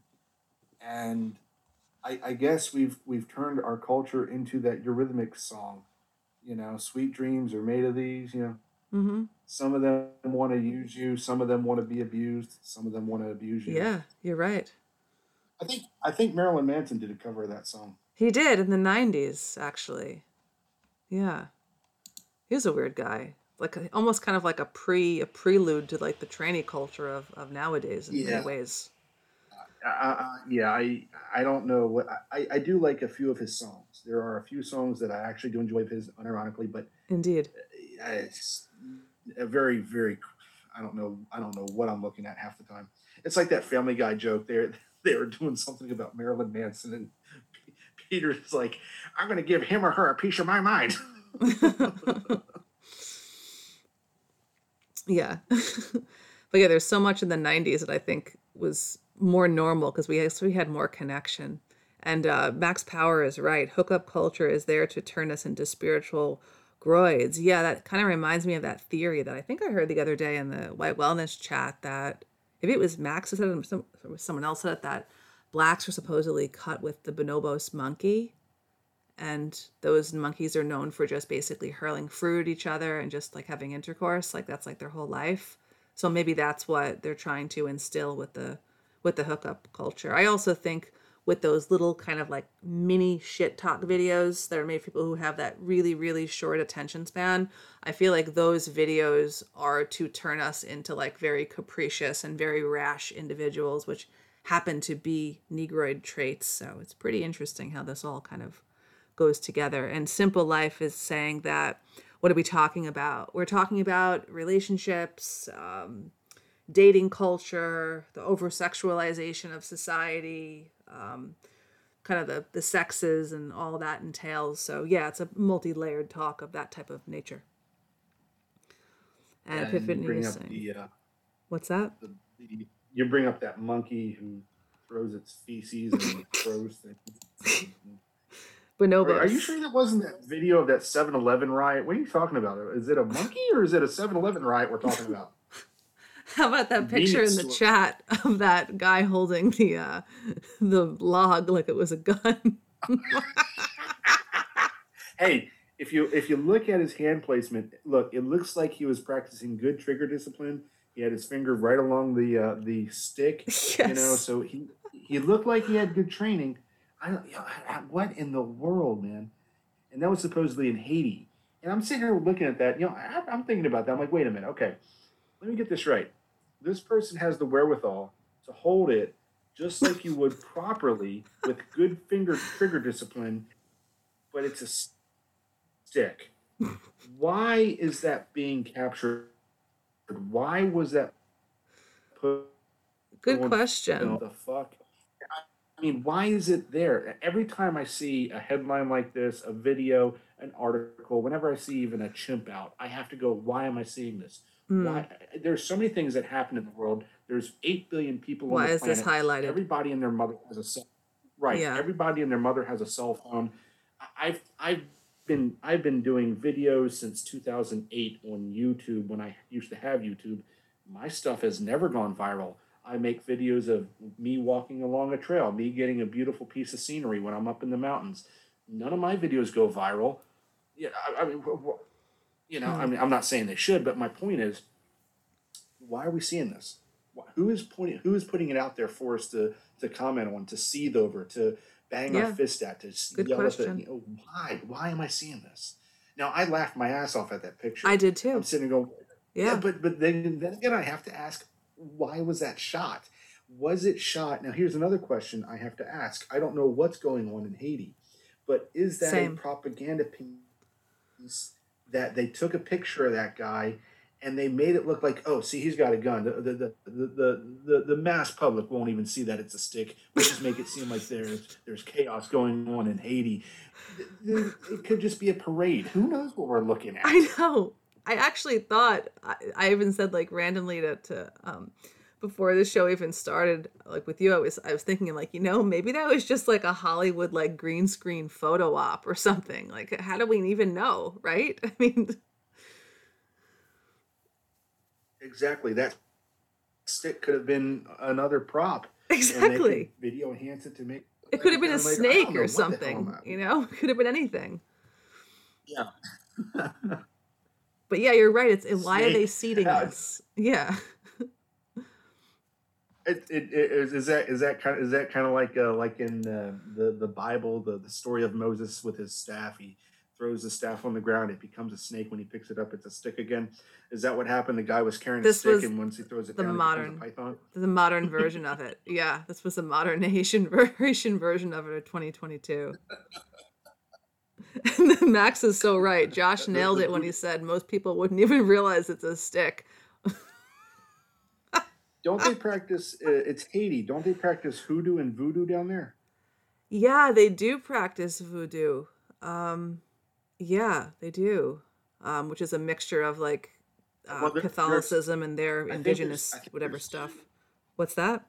and I, I guess we've we've turned our culture into that Eurythmics song. You know, sweet dreams are made of these. You know, Mm-hmm. Some of them want to use you. Some of them want to be abused. Some of them want to abuse you. Yeah, you're right. I think I think Marilyn Manson did a cover of that song. He did in the '90s, actually. Yeah, he was a weird guy, like almost kind of like a pre a prelude to like the tranny culture of of nowadays in Yeah. many ways. Uh, yeah, I I don't know what I, I do like a few of his songs. There are a few songs that I actually do enjoy of his, unironically, but Indeed. It's a very very I don't know I don't know what I'm looking at half the time. It's like that Family Guy joke. They they were doing something about Marilyn Manson and Peter's like, I'm going to give him or her a piece of my mind. yeah. but yeah, there's so much in the 90s that I think was more normal because we, we had more connection. And uh, Max Power is right. Hookup culture is there to turn us into spiritual groids. Yeah, that kind of reminds me of that theory that I think I heard the other day in the White Wellness chat that if it was Max who said it, some, someone else said it, that blacks were supposedly cut with the bonobos monkey and those monkeys are known for just basically hurling fruit at each other and just like having intercourse like that's like their whole life so maybe that's what they're trying to instill with the with the hookup culture i also think with those little kind of like mini shit talk videos that are made for people who have that really really short attention span i feel like those videos are to turn us into like very capricious and very rash individuals which happen to be negroid traits so it's pretty interesting how this all kind of goes together. And Simple Life is saying that what are we talking about? We're talking about relationships, um, dating culture, the over sexualization of society, um, kind of the, the sexes and all that entails. So, yeah, it's a multi layered talk of that type of nature. And And Epiphany bring is up saying, the, uh, what's that? the, the you bring up that monkey who throws its feces and throws things. Bonobos. Are, are you sure that wasn't that video of that 7-Eleven riot? What are you talking about? Is it a monkey or is it a 7-Eleven riot we're talking about? How about that picture in the chat of that guy holding the uh, the log like it was a gun? hey, if you if you look at his hand placement, look, it looks like he was practicing good trigger discipline. He had his finger right along the uh, the stick, yes. you know, so he he looked like he had good training. I don't, you know, what in the world, man? And that was supposedly in Haiti. And I'm sitting here looking at that, you know, I, I'm thinking about that. I'm like, wait a minute, okay, let me get this right. This person has the wherewithal to hold it just like you would properly with good finger trigger discipline, but it's a stick. Why is that being captured? Why was that put? Good question. Know, the fuck? I mean, why is it there? Every time I see a headline like this, a video, an article, whenever I see even a chimp out, I have to go, why am I seeing this? Hmm. Why? There's so many things that happen in the world. There's 8 billion people Why on the is this highlighted? Everybody and their mother has a cell. Right. Yeah. Everybody and their mother has a cell phone. I've I've been I've been doing videos since 2008 on YouTube when I used to have YouTube. My stuff has never gone viral. I make videos of me walking along a trail, me getting a beautiful piece of scenery when I'm up in the mountains. None of my videos go viral. Yeah, I, I mean, you know, I hmm. mean, I'm not saying they should, but my point is, why are we seeing this? Who is pointing? Who is putting it out there for us to to comment on, to seethe over, to bang Yeah. our fist at, to Good yell at question. the? You know, why? Why am I seeing this? Now I laughed my ass off at that picture. I did too. I'm sitting there going, yeah, Yeah. but but then then again, I have to ask, why was that shot? Was it shot? Now here's another question I have to ask. I don't know what's going on in Haiti, but is that Same. a propaganda piece that they took a picture of that guy and they made it look like, oh, see, he's got a gun. The the the the the, the, mass public won't even see that it's a stick. We'll just make it seem like there's there's chaos going on in Haiti. It could just be a parade. Who knows what we're looking at? I know. I actually thought I, I even said like randomly to, to um before the show even started like with you I was I was thinking like you know maybe that was just like a Hollywood like green screen photo op or something like how do we even know right I mean Exactly. That stick could have been another prop. and they exactly Video enhance it to make. it could have been a later. Snake or what the hell something you know could have been anything Yeah. But yeah, you're right. It's and why are they Snake seeding out. us? Yeah. It, it, it is, is that is that kind of is that kind of like uh, like in uh, the the Bible the the story of Moses with his staff he throws the staff on the ground it becomes a snake when he picks it up it's a stick again is that what happened the guy was carrying This a stick and once he throws it the down modern- python The modern version of it. Yeah, this was a modern Haitian version version of it of 2022. And Max is so right. Josh nailed it when he said most people wouldn't even realize it's a stick. Don't they practice uh, it's Haiti don't they practice hoodoo and voodoo down there Yeah, they do practice voodoo. Um, yeah, they do. Um, which is a mixture of like uh, Well, there- Catholicism and their indigenous whatever stuff. two- What's that?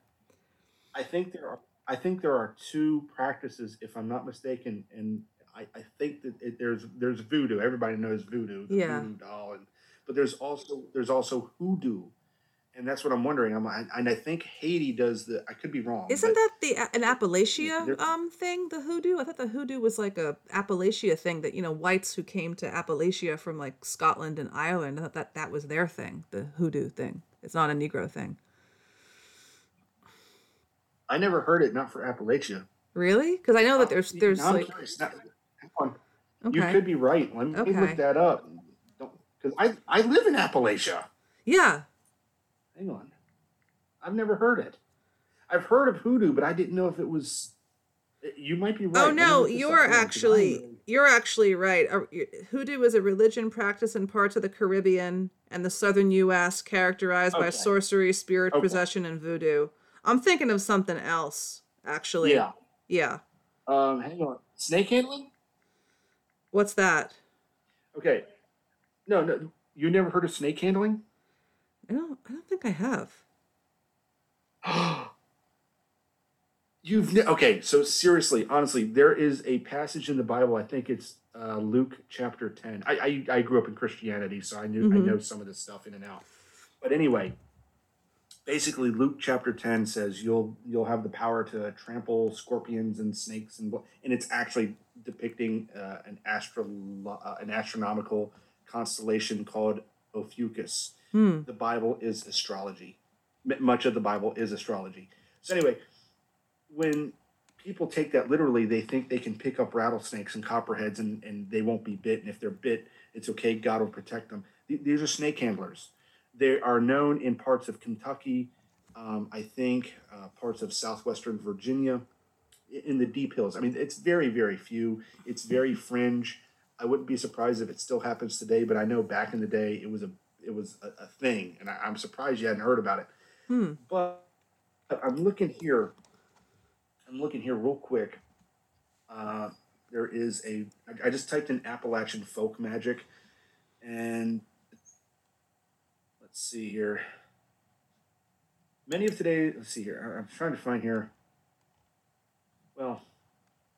I think there are I think there are two practices if I'm not mistaken and I, I think that it, there's there's voodoo everybody knows voodoo the Yeah. voodoo doll and but there's also there's also hoodoo and that's what I'm wondering I'm I, and I think Haiti does the I could be wrong Isn't that the an Appalachia um thing, the hoodoo? I thought the hoodoo was like a Appalachia thing that you know whites who came to Appalachia from like Scotland and Ireland. I thought that that was their thing, the hoodoo thing. It's not a Negro thing. I never heard it not for Appalachia Really? Because I know that there's there's I'm like curious. Now- hang on. you okay, could be right let me Okay. look that up because I I live in Appalachia yeah, Hang on. I've never heard it. I've heard of hoodoo, but I didn't know if it was. You might be right. Oh no, look this up. you're Hold on, 'cause I actually really- you're actually right. Uh, Hoodoo is a religion practiced in parts of the Caribbean and the southern U.S. characterized by sorcery, spirit Okay. possession, and voodoo. I'm thinking of something else, actually. Yeah. Yeah. Um. Hang on. Snake handling. What's that? Okay. No, no. You never heard of snake handling? I don't. I don't think I have. You've okay. So seriously, honestly, there is a passage in the Bible. I think it's uh, Luke chapter ten. I, I I grew up in Christianity, so I knew I Mhm. know some of this stuff in and out. But anyway, basically, Luke chapter ten says you'll you'll have the power to trample scorpions and snakes and and it's actually depicting uh, an astro uh, an astronomical constellation called Ophiuchus Hmm. the Bible is astrology. Much of the Bible is astrology. So anyway, when people take that literally, they think they can pick up rattlesnakes and copperheads and, and they won't be bit. And if they're bit, it's okay. God will protect them. Th- These are snake handlers. They are known in parts of Kentucky, um, I think uh, parts of southwestern Virginia, in the deep hills. I mean, it's very, very few. It's very fringe. I wouldn't be surprised if it still happens today, but I know back in the day it was a it was a, a thing, and I, I'm surprised you hadn't heard about it. Hmm. But I'm looking here. I'm looking here real quick. Uh, there is a. I- I just typed in Appalachian folk magic, and let's see here. Many of today. Let's see here. I'm trying to find here. Well,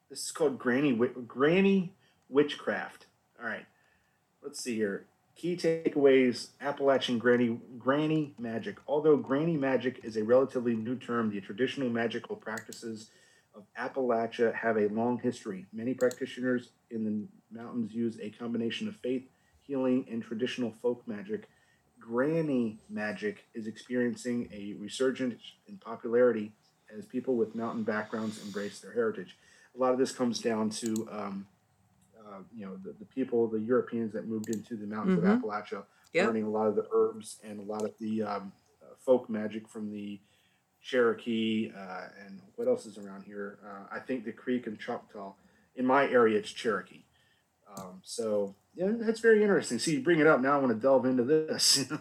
this is called Granny Granny Witchcraft. All right. Let's see here. Key takeaways Appalachian granny, granny magic. Although granny magic is a relatively new term, the traditional magical practices of Appalachia have a long history. Many practitioners in the mountains use a combination of faith, healing, and traditional folk magic. Granny magic is experiencing a resurgence in popularity as people with mountain backgrounds embrace their heritage. A lot of this comes down to um, uh, you know the, the people, the Europeans that moved into the mountains Mhm. of Appalachia, Yep. learning a lot of the herbs and a lot of the um, uh, folk magic from the Cherokee uh, and what else is around here? Uh, I think the Creek and Choctaw. In my area, it's Cherokee. Um, so yeah, that's very interesting. See, you bring it up now. I want to delve into this.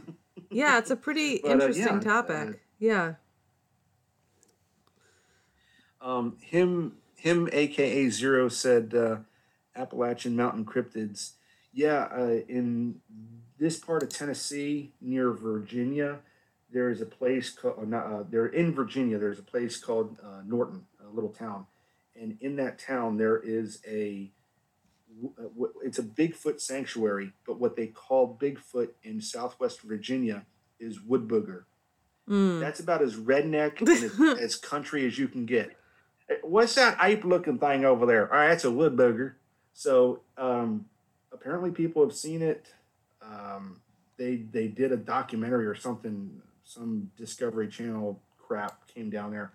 Yeah, it's a pretty But, interesting yeah, topic. yeah. um, him, him, aka Zero, said uh, Appalachian Mountain cryptids. Yeah, uh, in this part of Tennessee near Virginia, there is a place called. Uh, uh, there in Virginia. There's a place called uh, Norton, a little town, and in that town there is a. uh, It's a Bigfoot sanctuary, but what they call Bigfoot in Southwest Virginia is wood booger. Mm. That's about as redneck and as, as country as you can get. What's that ape looking thing over there? All right, that's a wood booger. So um, apparently people have seen it. Um, they they did a documentary or something, some Discovery Channel crap came down there.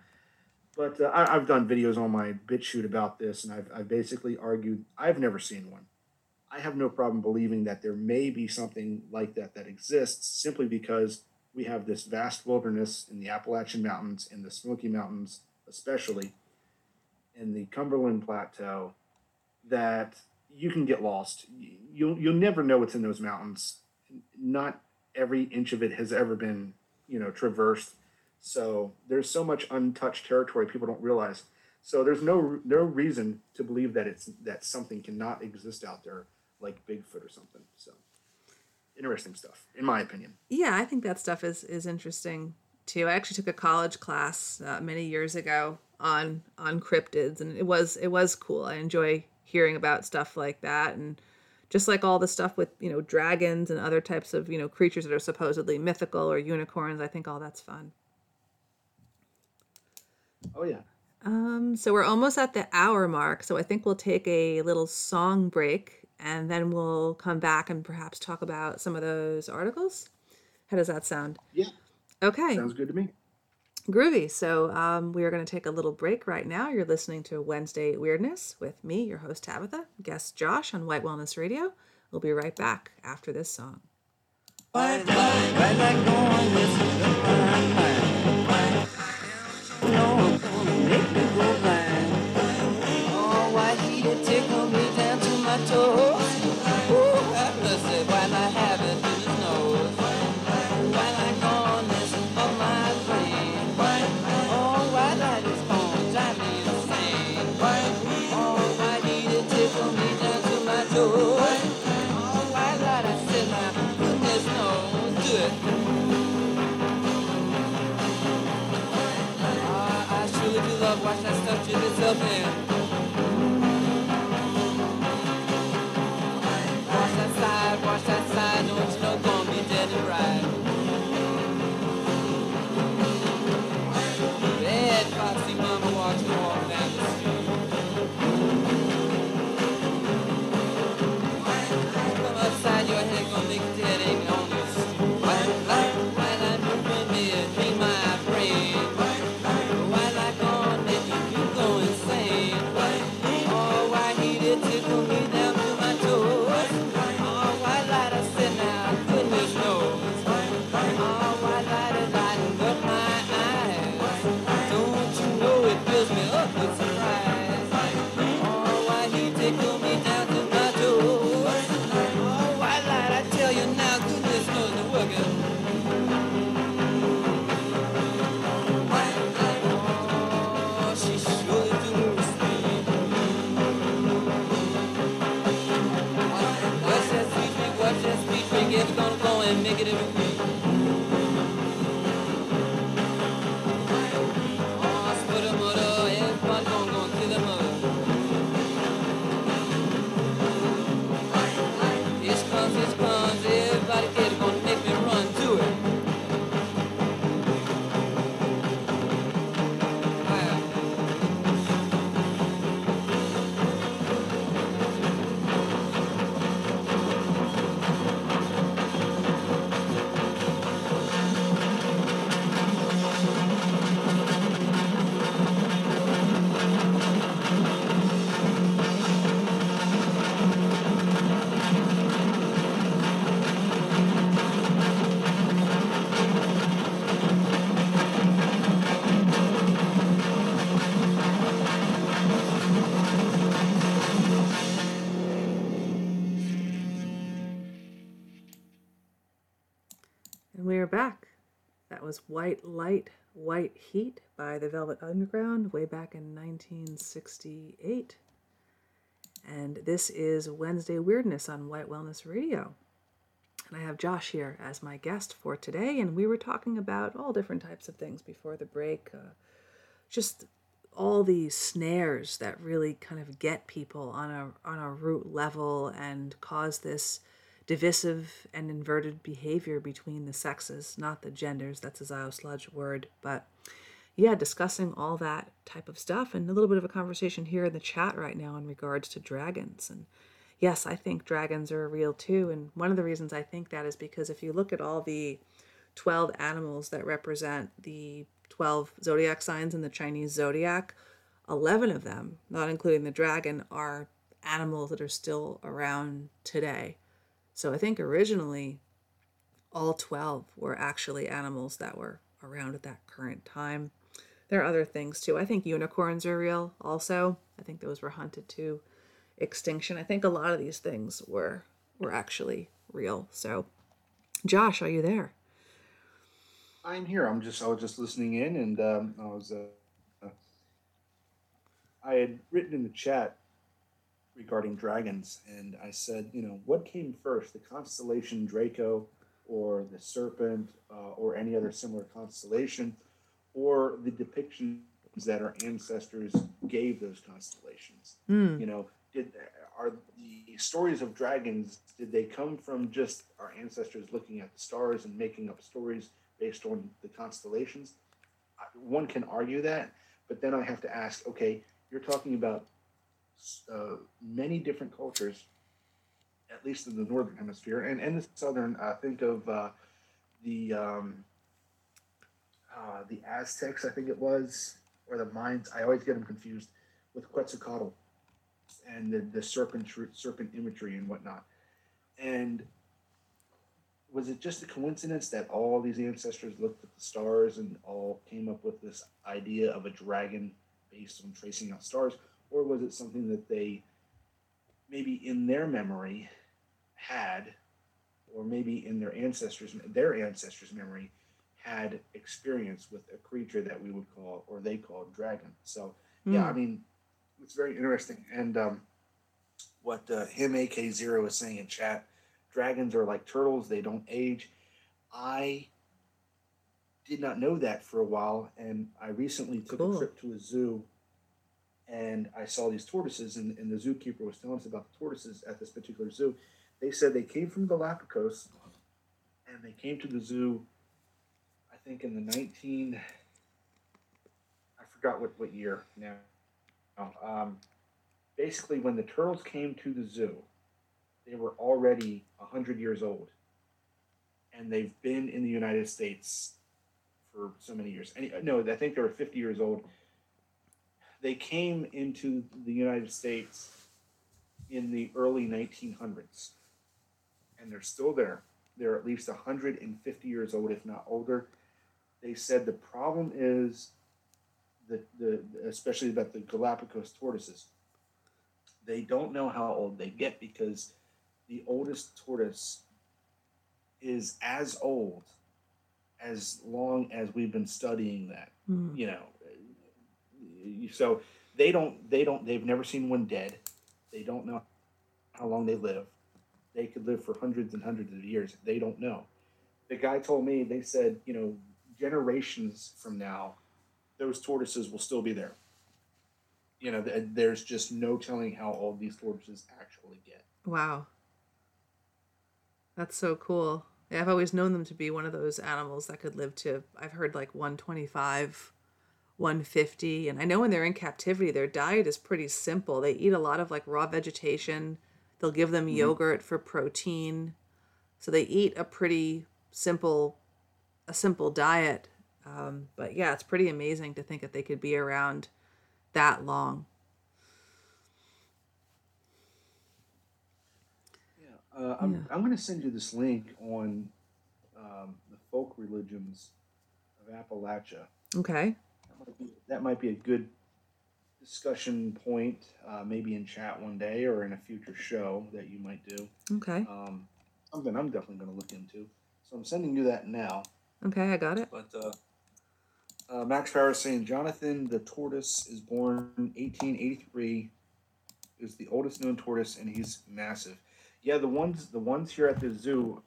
But uh, I, I've done videos on my BitChute about this, and I've, I've basically argued I've never seen one. I have no problem believing that there may be something like that that exists simply because we have this vast wilderness in the Appalachian Mountains, in the Smoky Mountains, especially in the Cumberland Plateau, that you can get lost. You'll you'll never know what's in those mountains. Not every inch of it has ever been, you know, traversed. So there's so much untouched territory people don't realize. So there's no no reason to believe that it's that something cannot exist out there like Bigfoot or something. So interesting stuff, in my opinion. Yeah, I think that stuff is is interesting too. I actually took a college class uh, many years ago on on cryptids, and it was it was cool. I enjoy hearing about stuff like that, and just like all the stuff with you know dragons and other types of you know creatures that are supposedly mythical or unicorns. I think all that's fun. Oh yeah. Um, so we're almost at the hour mark, so I think we'll take a little song break and then we'll come back and perhaps talk about some of those articles. How does that sound? Yeah. Okay. Sounds good to me. Groovy. So um, we are going to take a little break right now. You're listening to Wednesday Weirdness with me, your host Tabitha, guest Josh on White Wellness Radio. We'll be right back after this song. White, white, white was White Light, White Heat by the Velvet Underground way back in 1968. And this is Wednesday Weirdness on White Wellness Radio. And I have Josh here as my guest for today. And we were talking about all different types of things before the break. Uh, just all these snares that really kind of get people on a on a root level and cause this divisive and inverted behavior between the sexes, not the genders. That's a Ziosludge word. But yeah, discussing all that type of stuff and a little bit of a conversation here in the chat right now in regards to dragons. And yes, I think dragons are real too. And one of the reasons I think that is because if you look at all the 12 animals that represent the 12 zodiac signs in the Chinese zodiac, 11 of them, not including the dragon, are animals that are still around today. So I think originally all 12 were actually animals that were around at that current time. There are other things too. I think unicorns are real also. I think those were hunted to extinction. I think a lot of these things were were actually real. So Josh, are you there? I'm here. I'm just I was just listening in, and um, I was uh, I had written in the chat regarding dragons, and I said, you know, what came first, the constellation Draco, or the serpent, uh, or any other similar constellation, or the depictions that our ancestors gave those constellations? Mm. You know, did are the stories of dragons did they come from just our ancestors looking at the stars and making up stories based on the constellations? One can argue that, but then I have to ask, okay, you're talking about uh, many different cultures, at least in the northern hemisphere and, and the southern. Uh, think of uh, the um, uh, the Aztecs, I think it was, or the Mayans. I always get them confused with Quetzalcoatl and the, the serpent serpent imagery and whatnot. And was it just a coincidence that all these ancestors looked at the stars and all came up with this idea of a dragon based on tracing out stars, or was it something that they maybe in their memory had, or maybe in their ancestors their ancestors' memory had experience with a creature that we would call or they called dragon. So yeah, mm. I mean it's very interesting. And um, what uh, him AK0 is saying in chat dragons are like turtles, they don't age. I did not know that for a while. And I recently took cool. a trip to a zoo and I saw these tortoises, and, and the zookeeper was telling us about the tortoises at this particular zoo. They said they came from Galapagos and they came to the zoo, I think in the 19, I forgot what, what year now um, basically, when the turtles came to the zoo, they were already 100 years old. And they've been in the United States for so many years. And, no, I think they were 50 years old. They came into the United States in the early 1900s. And they're still there. They're at least 150 years old, if not older. They said the problem is the, the especially about the Galapagos tortoises. They don't know how old they get because the oldest tortoise is as old as long as we've been studying that. Mm. You know, so they don't they don't they've never seen one dead. They don't know how long they live. They could live for hundreds and hundreds of years. They don't know. The guy told me they said, you know, generations from now, those tortoises will still be there. You know, there's just no telling how old these tortoises actually get. Wow. That's so cool. I've always known them to be one of those animals that could live to, I've heard like 125, 150. And I know when they're in captivity, their diet is pretty simple. They eat a lot of like raw vegetation. They'll give them mm-hmm. yogurt for protein. So they eat a pretty simple, a simple diet. Um, but yeah, it's pretty amazing to think that they could be around that long. Yeah, uh, I'm, yeah. I'm going to send you this link on um, the folk religions of Appalachia. Okay. That might be, that might be a good discussion point, uh, maybe in chat one day or in a future show that you might do. Okay. Um, something I'm definitely going to look into. So I'm sending you that now. Okay, I got it. But uh, uh, Max Farris saying Jonathan the tortoise is born 1883, is the oldest known tortoise, and he's massive. Yeah, the ones the ones here at the zoo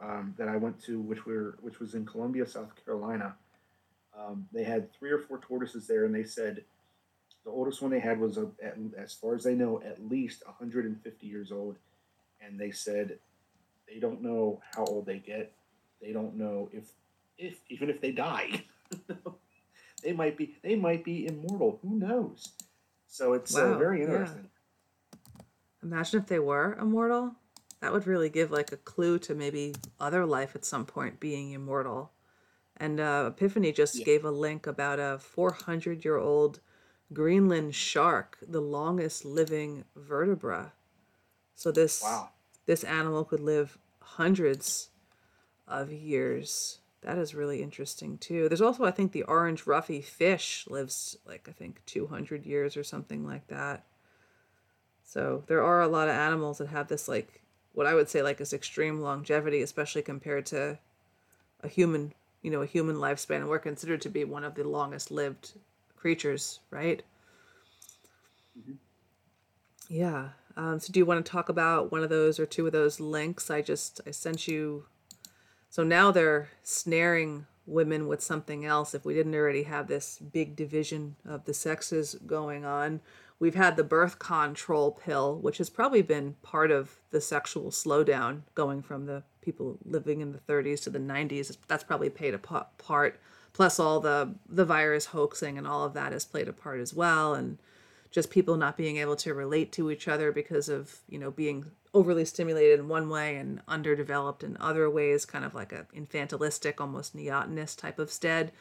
um, that I went to, which were which was in Columbia, South Carolina, um, they had three or four tortoises there, and they said the oldest one they had was, a, at, as far as they know, at least 150 years old, and they said they don't know how old they get. They don't know if if even if they die. they might be they might be immortal. Who knows? So it's uh, wow, uh, very interesting. Imagine if they were immortal. That would really give like a clue to maybe other life at some point being immortal. And uh, Epiphany just Yeah. gave a link about a 400 year old Greenland shark, the longest living vertebra. So this Wow. this animal could live hundreds of years. That is really interesting too. There's also I think the orange roughy fish lives like I think 200 years or something like that. So there are a lot of animals that have this like what I would say like is extreme longevity, especially compared to a human, you know, a human lifespan. And we're considered to be one of the longest lived creatures, right? Yeah. Um, so do you want to talk about one of those or two of those links? I just I sent you. So now they're snaring women with something else. If we didn't already have this big division of the sexes going on, we've had the birth control pill, which has probably been part of the sexual slowdown going from the people living in the 30s to the 90s. That's probably played a part. Plus, all the the virus hoaxing and all of that has played a part as well, and just people not being able to relate to each other because of you know being overly stimulated in one way and underdeveloped in other ways kind of like a infantilistic almost neotenous type of stead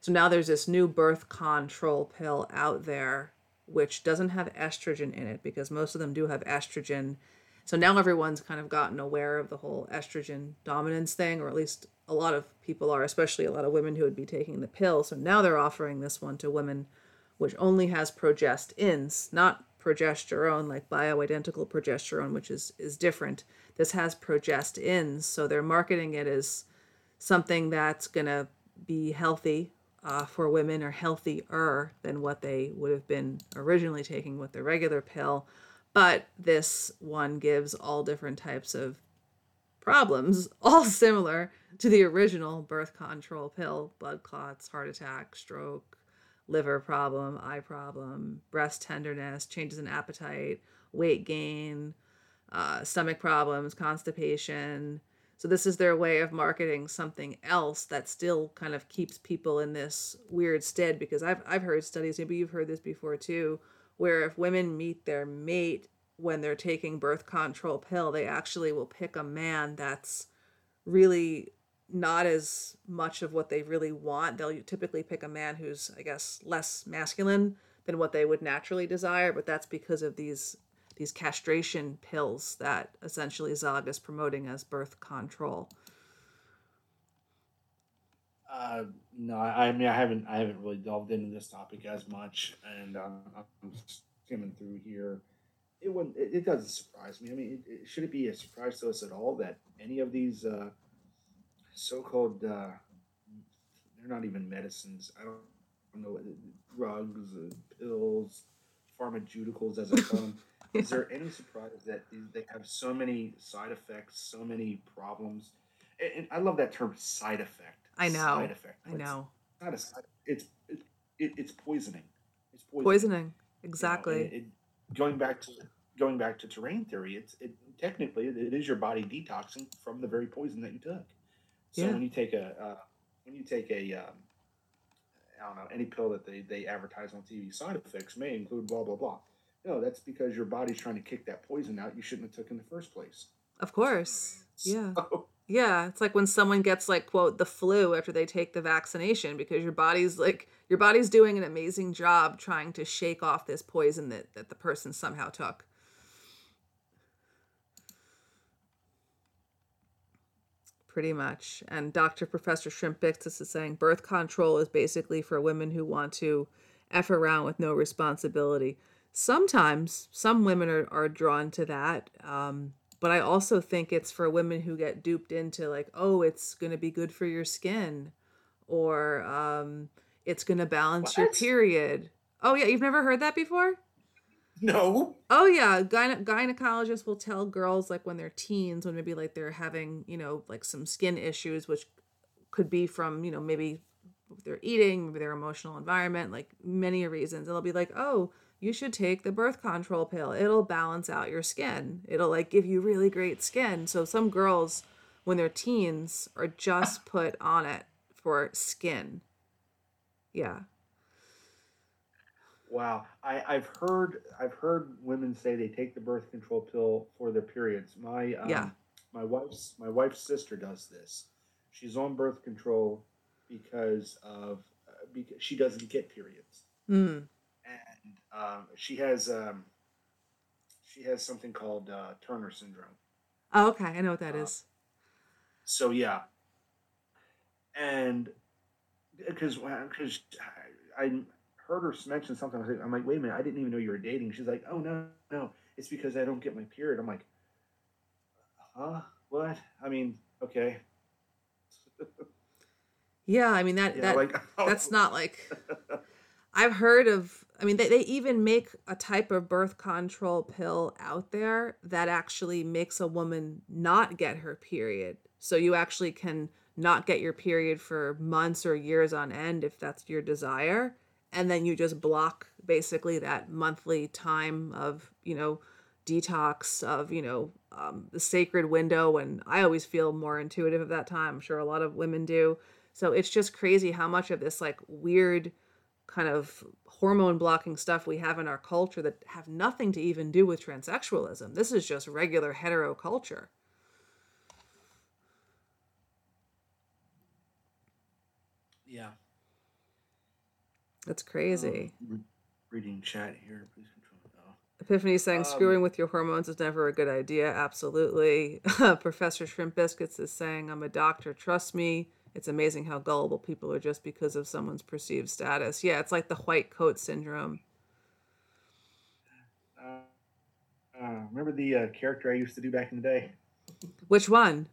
so now there's this new birth control pill out there which doesn't have estrogen in it because most of them do have estrogen so now everyone's kind of gotten aware of the whole estrogen dominance thing or at least a lot of people are especially a lot of women who would be taking the pill so now they're offering this one to women which only has progestins, not progesterone like bioidentical progesterone, which is is different. This has progestins, so they're marketing it as something that's gonna be healthy uh, for women or healthier than what they would have been originally taking with the regular pill. But this one gives all different types of problems, all similar to the original birth control pill blood clots, heart attack, stroke, liver problem, eye problem, breast tenderness, changes in appetite, weight gain, uh, stomach problems, constipation. So, this is their way of marketing something else that still kind of keeps people in this weird stead. Because I've, I've heard studies, maybe you've heard this before too, where if women meet their mate when they're taking birth control pill, they actually will pick a man that's really not as much of what they really want. They'll typically pick a man who's, I guess, less masculine than what they would naturally desire, but that's because of these these castration pills that essentially Zog is promoting as birth control. Uh, no, I, I mean I haven't I haven't really delved into this topic as much, and um, I'm skimming through here. It wouldn't. It, it doesn't surprise me. I mean, it, it, should it be a surprise to us at all that any of these uh, so-called uh, they're not even medicines. I don't, I don't know drugs, uh, pills, pharmaceuticals as I call them. Is there any surprise that they have so many side effects, so many problems? And, and I love that term, side effect. I know. Side effect. I know. It's not a side. It's it, it, it's poisoning. It's poisoning. Poisoning. you know, Exactly. it, going back to going back to terrain theory, it's it technically it, it is your body detoxing from the very poison that you took. So Yeah. when you take a uh, when you take a um, I don't know any pill that they they advertise on TV, side effects may include blah blah blah. No, that's because your body's trying to kick that poison out you shouldn't have took in the first place. Of course. So, Yeah, it's like when someone gets like quote the flu after they take the vaccination because your body's like your body's doing an amazing job trying to shake off this poison that that the person somehow took. Pretty much. And Dr. Professor Shrimpix is saying birth control is basically for women who want to F around with no responsibility. Sometimes some women are, are drawn to that. Um, but I also think it's for women who get duped into like, oh, it's going to be good for your skin or um, it's going to balance your period. Oh, yeah. You've never heard that before? no, Oh yeah, Gyne- gynecologists will tell girls like when they're teens, when maybe like they're having you know like some skin issues, which could be from you know maybe they're eating, maybe their emotional environment, like many reasons. And They'll be like, oh, you should take the birth control pill. It'll balance out your skin. It'll like give you really great skin. So some girls, when they're teens, are just put on it for skin. Yeah. Wow, I, I've heard I've heard women say they take the birth control pill for their periods. My um, Yeah. my wife's my wife's sister does this. She's on birth control because of uh, because she doesn't get periods, Mm. Um, she has um, she has something called uh, Turner syndrome. Oh, okay. I know what that Uh, is. So yeah, and because because I, I heard her mention something, I was like, I'm like, wait a minute, I didn't even know you were dating. She's like, oh no, no, it's because I don't get my period. I'm like, huh, what? I mean, okay, Yeah, I mean that yeah, that like that's not like I've heard of I mean they, they even make a type of birth control pill out there that actually makes a woman not get her period. So you actually can not get your period for months or years on end if that's your desire and then you just block basically that monthly time of, you know, detox of, you know, um, the sacred window and I always feel more intuitive of that time. I'm sure a lot of women do. So it's just crazy how much of this like weird kind of hormone blocking stuff we have in our culture that have nothing to even do with transsexualism. This is just regular hetero culture. yeah. That's crazy. Um, reading chat here, please control. Oh. Epiphany saying Um, screwing with your hormones is never a good idea. Absolutely. Professor Shrimp Biscuits is saying, I'm a doctor. Trust me. It's amazing how gullible people are just because of someone's perceived status. Yeah, it's like the white coat syndrome. Uh, uh, remember the uh, character I used to do back in the day? Which one?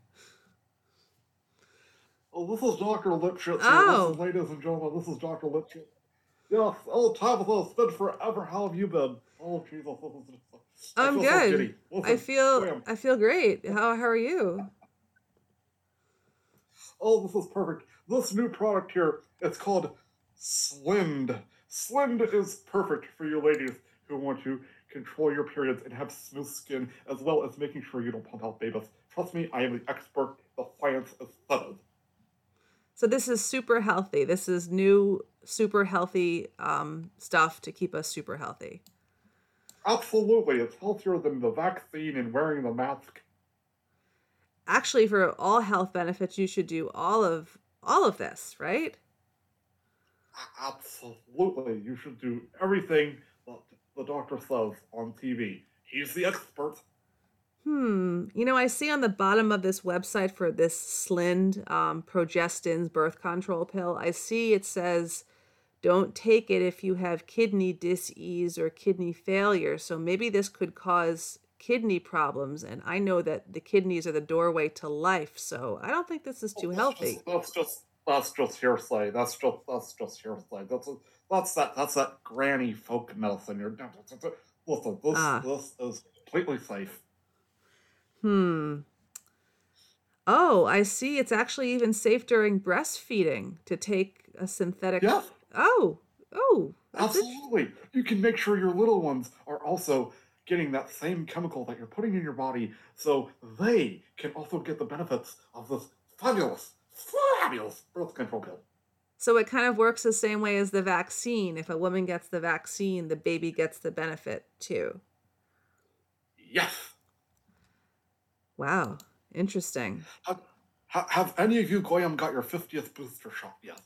Oh, this is Dr. Lipschitz. Oh. Is, ladies and gentlemen, this is Dr. Lipschitz. Yes, oh, Tabitha, it's been forever. How have you been? Oh, Jesus. I I'm so good. giddy. I feel I feel great. How how are you? Oh, this is perfect. This new product here, it's called Slynd. Slynd is perfect for you ladies who want to control your periods and have smooth skin, as well as making sure you don't pump out babies. Trust me, I am the expert. The science is settled. So this is super healthy. This is new super healthy um, stuff to keep us super healthy. Absolutely, it's healthier than the vaccine and wearing the mask. Actually, for all health benefits, you should do all of all of this, right? Absolutely, you should do everything that the doctor says on TV. He's the expert. Hmm. You know, I see on the bottom of this website for this Slynd um, progestins birth control pill, I see it says, don't take it if you have kidney disease or kidney failure. So maybe this could cause kidney problems. And I know that the kidneys are the doorway to life. So I don't think this is too That's healthy. just- That's just that's just hearsay. That's just that's just hearsay. That's that's that that's that granny folk medicine. You're listen. This Ah. this is completely safe. Hmm. Oh, I see. It's actually even safe during breastfeeding to take a synthetic. Yeah, Oh, oh. absolutely. You can make sure your little ones are also getting that same chemical that you're putting in your body, so they can also get the benefits of this fabulous, fabulous birth control pill. So it kind of works the same way as the vaccine. If a woman gets the vaccine, the baby gets the benefit too. Yes. Wow. Interesting. Have, have any of you Goyim got your 50th booster shot yet?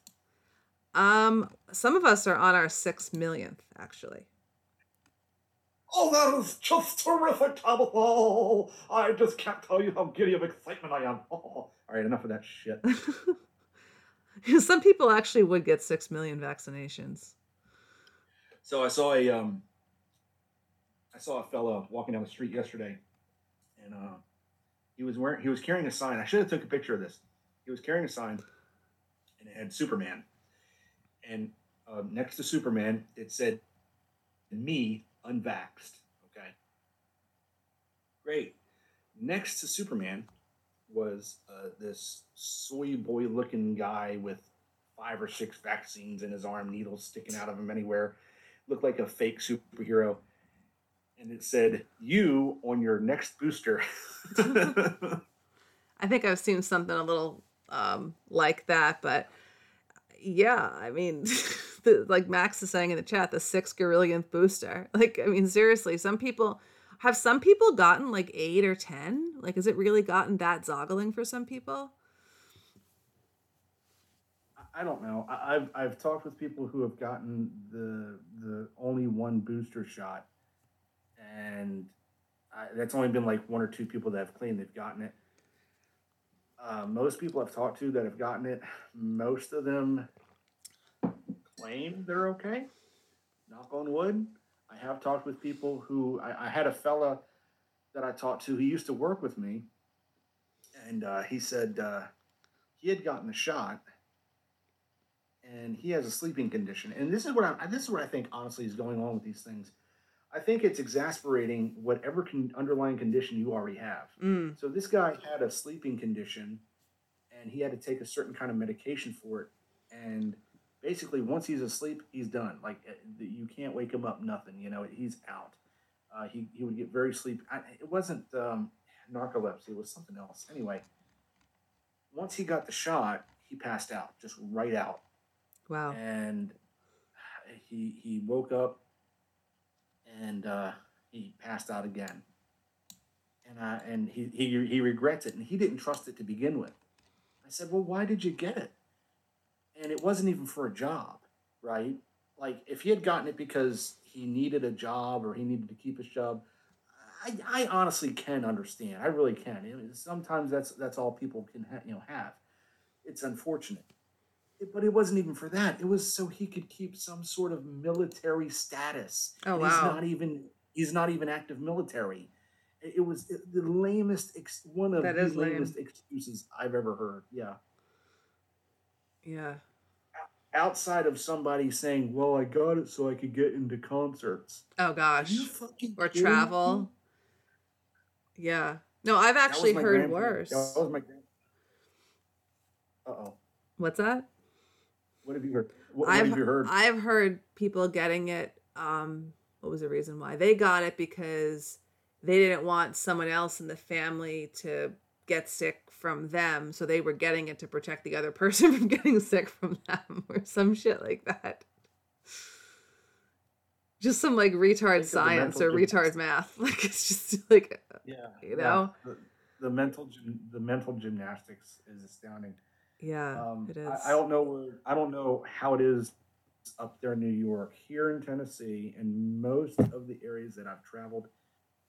Um, some of us are on our six millionth, actually. Oh, that is just terrific, Tabitha! Oh, I just can't tell you how giddy of excitement I am. Oh, all right, enough of that shit. some people actually would get six million vaccinations. So I saw a um, I saw a fella walking down the street yesterday, and uh, he was wearing he was carrying a sign. I should have took a picture of this. He was carrying a sign, and it had Superman, and uh, next to Superman it said, "Me unvaxxed." Okay, great. Next to Superman was uh, this soy boy looking guy with five or six vaccines in his arm, needles sticking out of him anywhere looked like a fake superhero. And it said, You on your next booster. I think I've seen something a little um, like that, but yeah, I mean, like Max is saying in the chat, the six gorillionth booster. Like, I mean, seriously, some people have some people gotten like eight or ten. Like, has it really gotten that zoggling for some people? I don't know. I've I've talked with people who have gotten the the only one booster shot, and I, that's only been like one or two people that have claimed they've gotten it. Uh, most people I've talked to that have gotten it, most of them claim they're okay. Knock on wood. I have talked with people who I, I had a fella that I talked to. He used to work with me, and uh, he said uh, he had gotten the shot, and he has a sleeping condition. And this is what I this is what I think honestly is going on with these things. I think it's exasperating whatever con- underlying condition you already have. Mm. So this guy had a sleeping condition, and he had to take a certain kind of medication for it. And basically, once he's asleep, he's done. Like uh, you can't wake him up. Nothing. You know, he's out. Uh, he he would get very sleepy. I, it wasn't um, narcolepsy. It was something else. Anyway, once he got the shot, he passed out, just right out Wow. and he he woke up and uh, he passed out again and uh, and he, he he regrets it and he didn't trust it to begin with i said well why did you get it and it wasn't even for a job right like if he had gotten it because he needed a job or he needed to keep his job i, I honestly can understand i really can sometimes that's that's all people can ha- you know have it's unfortunate it- but it wasn't even for that. It was so he could keep some sort of military status. Oh, And He's not even he's not even active military. It, it was the lamest ex, one of That the lame. lamest excuses I've ever heard. Yeah. Yeah. Outside of somebody saying, "Well, I got it so I could get into concerts." Oh gosh. Or kidding me? travel. Yeah. No, I've actually heard worse. That was my. Uh oh. What's that? What have you heard? What, what I've have you heard? I've heard people getting it. Um, what was the reason why they got it? Because they didn't want someone else in the family to get sick from them, so they were getting it to protect the other person from getting sick from them, or some shit like that. Just some like retard Think of the science or mental retard math. Like it's just like yeah. you yeah. know? The, the mental the mental gymnastics is astounding. yeah, Um, it is. I, I don't know where I don't know how it is up there in New York. Here in Tennessee, and most of the areas that I've traveled,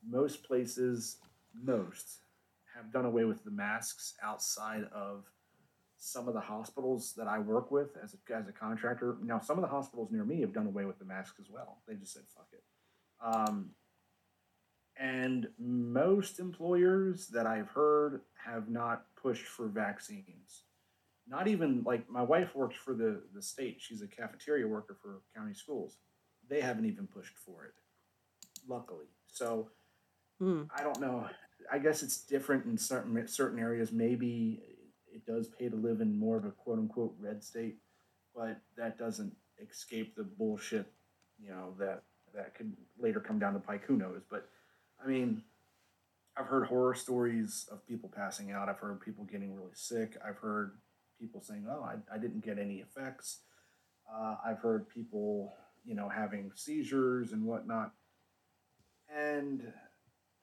most places, most have done away with the masks outside of some of the hospitals that I work with as a, as a contractor. Now, some of the hospitals near me have done away with the masks as well. They just said fuck it. Um, and most employers that I've heard have not pushed for vaccines not even like my wife works for the the state she's a cafeteria worker for county schools they haven't even pushed for it luckily so Hmm. i don't know i guess it's different in certain certain areas maybe it does pay to live in more of a quote unquote red state but that doesn't escape the bullshit you know that that could later come down to pike who knows but i mean I've heard horror stories of people passing out. I've heard people getting really sick. I've heard people saying, "Oh, I, I didn't get any effects." Uh, I've heard people, you know, having seizures and whatnot. And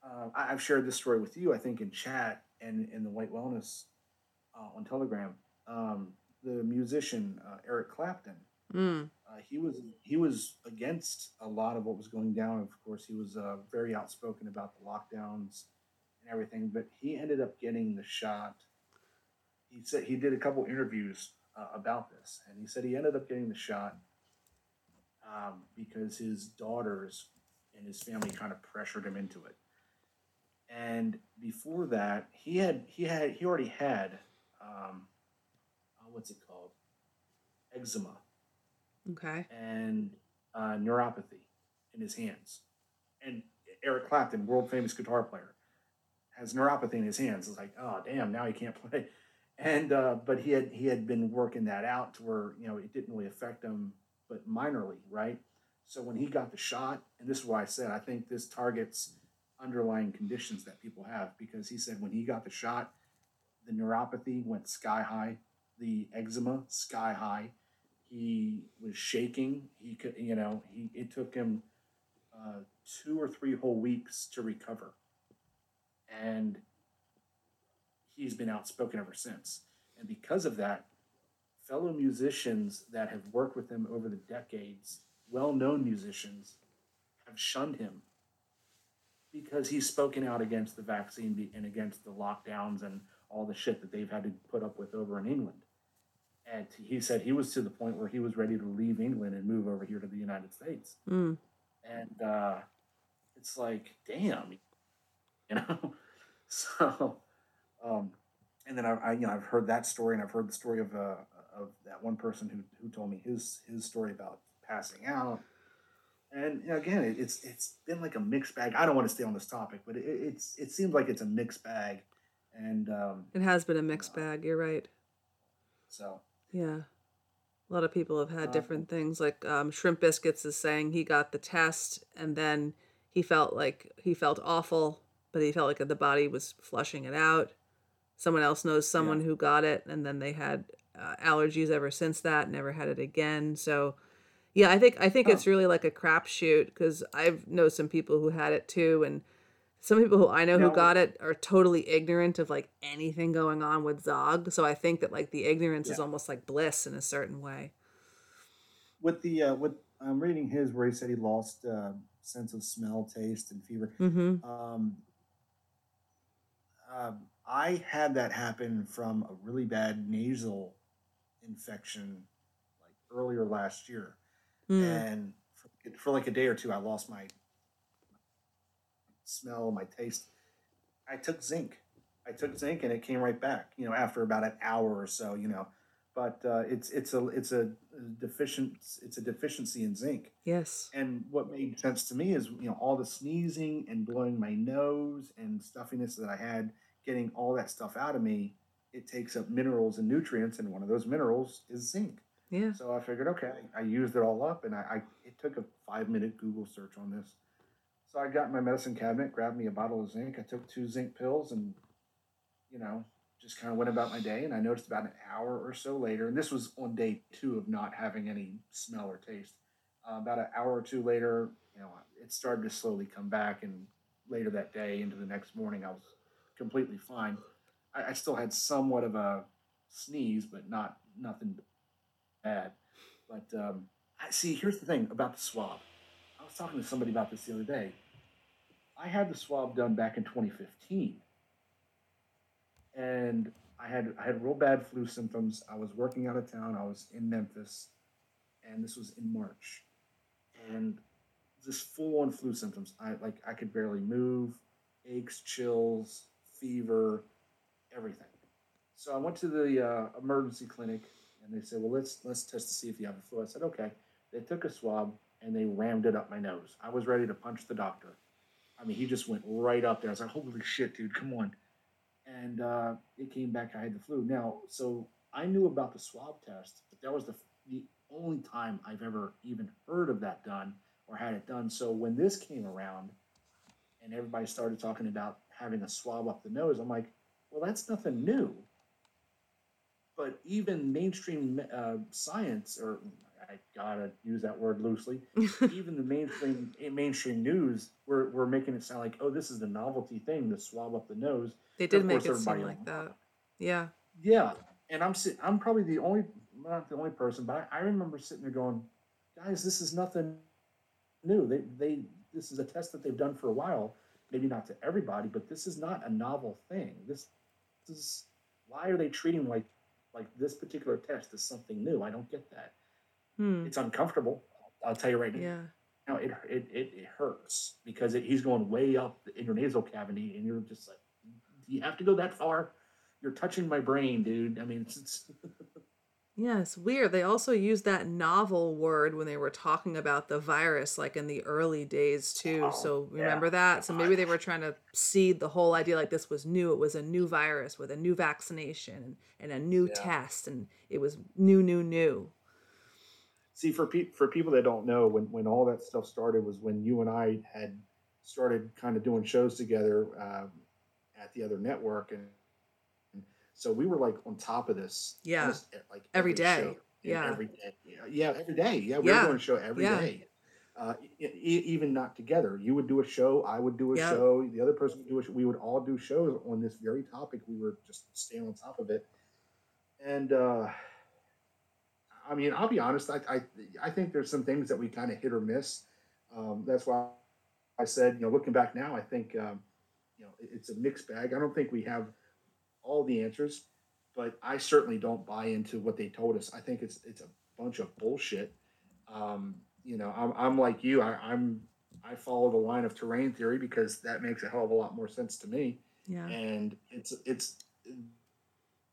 uh, I, I've shared this story with you, I think, in chat and in the White Wellness uh, on Telegram. Um, the musician uh, Eric Clapton. Mm. Uh, he was he was against a lot of what was going down. Of course, he was uh, very outspoken about the lockdowns and everything. But he ended up getting the shot. He said he did a couple interviews uh, about this, and he said he ended up getting the shot um, because his daughters and his family kind of pressured him into it. And before that, he had he had he already had um, uh, what's it called eczema Okay. and uh, neuropathy in his hands. And Eric Clapton, world famous guitar player, has neuropathy in his hands. It's like, oh damn, now he can't play. And uh, but he had he had been working that out to where you know it didn't really affect him, but minorly, right? So when he got the shot, and this is why I said I think this targets underlying conditions that people have because he said when he got the shot, the neuropathy went sky high, the eczema sky high He was shaking. He could, you know, he it took him uh, two or three whole weeks to recover, and he's been outspoken ever since. And because of that, fellow musicians that have worked with him over the decades, well-known musicians, have shunned him because he's spoken out against the vaccine and against the lockdowns and all the shit that they've had to put up with over in England. And he said he was to the point where he was ready to leave England and move over here to the United States. Mm. And uh, it's like, damn, you know. so, um, and then I, I, you know, I've heard that story, and I've heard the story of uh, of that one person who who told me his his story about passing out. And you know, again, it, it's it's been like a mixed bag. I don't want to stay on this topic, but it, it's it seems like it's a mixed bag, and um, It has been a mixed bag. You're right. so Yeah. A lot of people have had Uh, different things. Like um, Shrimp Biscuits is saying he got the test and then he felt like he felt awful, but he felt like the body was flushing it out. Someone else knows someone who got it and then they had uh, allergies ever since that, never had it again. So, yeah, I think I think it's really like a crapshoot because I've know some people who had it too, and some people who I know who got it are totally ignorant of like anything going on with Zog. So I think that like the ignorance is almost like bliss in a certain way. with the uh, with I'm reading his where he said he lost uh, sense of smell, taste, and fever. Mm-hmm. Um, um, I had that happen from a really bad nasal infection like earlier last year, Mm. and for, for like a day or two, I lost my smell, my taste. I took zinc. I took zinc, and it came right back. You know, after about an hour or so. You know, but uh, it's it's a it's a deficient it's a deficiency in zinc. Yes. And what made sense to me is, you know, all the sneezing and blowing my nose and stuffiness that I had, getting all that stuff out of me, it takes up minerals and nutrients, and one of those minerals is zinc. Yeah. So I figured, okay, I used it all up, and I, I it took a five minute Google search on this. So I got my medicine cabinet, grabbed me a bottle of zinc. I took two zinc pills, and you know, just kind of went about my day. And I noticed about an hour or so later, and this was on day two of not having any smell or taste. Uh, about an hour or two later, you know, it started to slowly come back, and later that day into the next morning, I was completely fine. I, I still had somewhat of a sneeze, but not nothing bad. But um, see. Here's the thing about the swab. I was talking to somebody about this the other day. I had the swab done back in 2015, and I had I had real bad flu symptoms. I was working out of town. I was in Memphis, and this was in March, and just full on flu symptoms. I like I could barely move, aches, chills, fever, everything. So I went to the uh, emergency clinic, and they said, "Well, let's let's test to see if you have the flu." I said, "Okay." They took a swab and they rammed it up my nose. I was ready to punch the doctor. I mean, he just went right up there. I was like, "Holy shit, dude! Come on!" And uh, it came back. I had the flu. Now, so I knew about the swab test, but that was the the only time I've ever even heard of that done or had it done. So when this came around, and everybody started talking about having a swab up the nose, I'm like, well, that's nothing new. But even mainstream uh, science, or I gotta use that word loosely, even the mainstream eh, mainstream news, we're, we're making it sound like, oh, this is the novelty thing, the swab up the nose. They did make it seem like that. Yeah. Yeah, and I'm I'm probably the only not the only person, but I, I remember sitting there going, guys, this is nothing new. They they this is a test that they've done for a while. Maybe not to everybody, but this is not a novel thing. This, this is why are they treating like like this particular test is something new? I don't get that. Hmm. It's uncomfortable. I'll tell you right now. Yeah. Now it it, it, it hurts because it, he's going way up in your nasal cavity, and you're just like, do you have to go that far? You're touching my brain, dude. I mean, it's, it's Yeah, it's weird. They also used that novel word when they were talking about the virus, like in the early days too. Oh, so yeah. remember that? So maybe they were trying to seed the whole idea like this was new. It was a new virus with a new vaccination and, a new Yeah. test, and it was new, new, new. See, for pe- for people that don't know, when when all that stuff started was when you and I had started kind of doing shows together um, at the other network, and so we were like on top of this, Yeah. almost, eh, like Every day. Yeah. Every day. Yeah, every day. Yeah, we Yeah. were doing a show every day. Yeah. Uh, e- even not together. You would do a show. I would do a show. The other person would do a show. We would all do shows on this very topic. We were just staying on top of it. And uh, I mean, I'll be honest. I, I I think there's some things that we kind of hit or miss. Um, that's why I said, you know, looking back now, I think um, you know it- it's a mixed bag. I don't think we have all the answers, but I certainly don't buy into what they told us. I think it's it's a bunch of bullshit. Um, you know, I'm, I'm like you. I, I'm I follow the line of terrain theory because that makes a hell of a lot more sense to me Yeah. and it's it's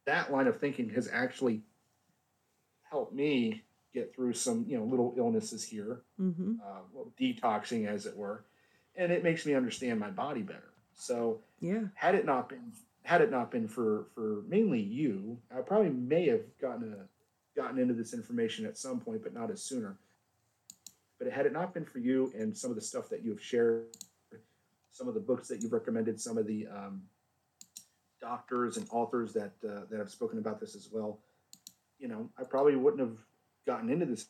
that line of thinking has actually helped me get through some you know little illnesses here Mm-hmm. uh, well, detoxing as it were and it makes me understand my body better so Yeah. had it not been had it not been for for mainly you i probably may have gotten a gotten into this information at some point but not as sooner. But had it not been for you and some of the stuff that you have shared some of the books that you've recommended some of the um, doctors and authors that uh, that have spoken about this as well you know i probably wouldn't have gotten into this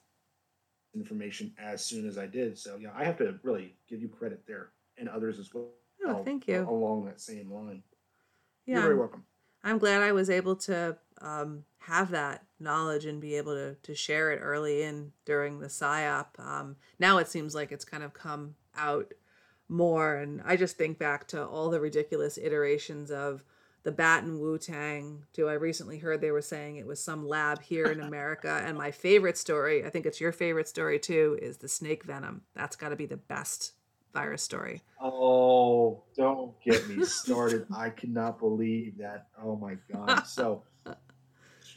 information as soon as i did. So yeah i have to really give you credit there and others as well Oh, thank you. along that same line Yeah. you're very welcome I'm glad I was able to um, have that knowledge and be able to, to share it early in during the PSYOP. Um, now it seems like it's kind of come out more. And I just think back to all the ridiculous iterations of the bat and Wu Tang. Do I recently heard they were saying it was some lab here in America. and my favorite story, I think it's your favorite story too, is the snake venom. That's got to be the best virus story. Oh, don't get me started. I cannot believe that. Oh my God. So,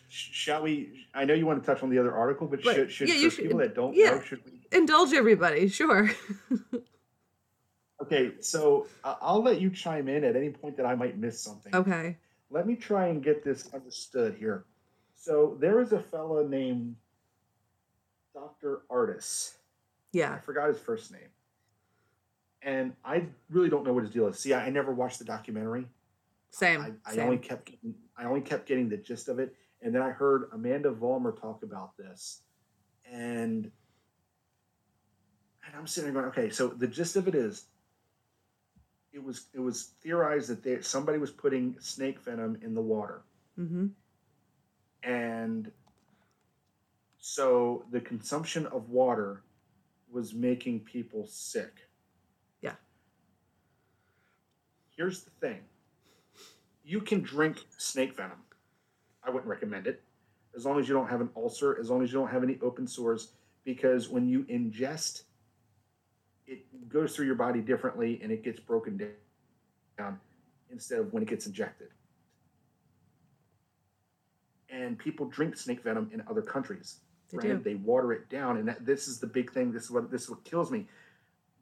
shall we? I know you want to touch on the other article, but Right. should, should Yeah, you for should- people that don't yeah. know, should we? Indulge everybody, sure. Okay, so I'll let you chime in at any point that I might miss something. okay. Let me try and get this understood here. So, there is a fella named Dr. Ardis. Yeah. I forgot his first name. And I really don't know what his deal is. See, I, I never watched the documentary. Same. I, I same. only kept getting, I only kept getting the gist of it, and then I heard Amanda Vollmer talk about this, and and I'm sitting there going, okay, so the gist of it is, it was it was theorized that there somebody was putting snake venom in the water, mm-hmm. and so the consumption of water was making people sick. Yeah. Here's the thing. You can drink snake venom. I wouldn't recommend it. As long as you don't have an ulcer, as long as you don't have any open sores, because when you ingest, it goes through your body differently and it gets broken down instead of when it gets injected and people drink snake venom in other countries. They Granted, do. they water it down, and that, this is the big thing. This is what this is what kills me.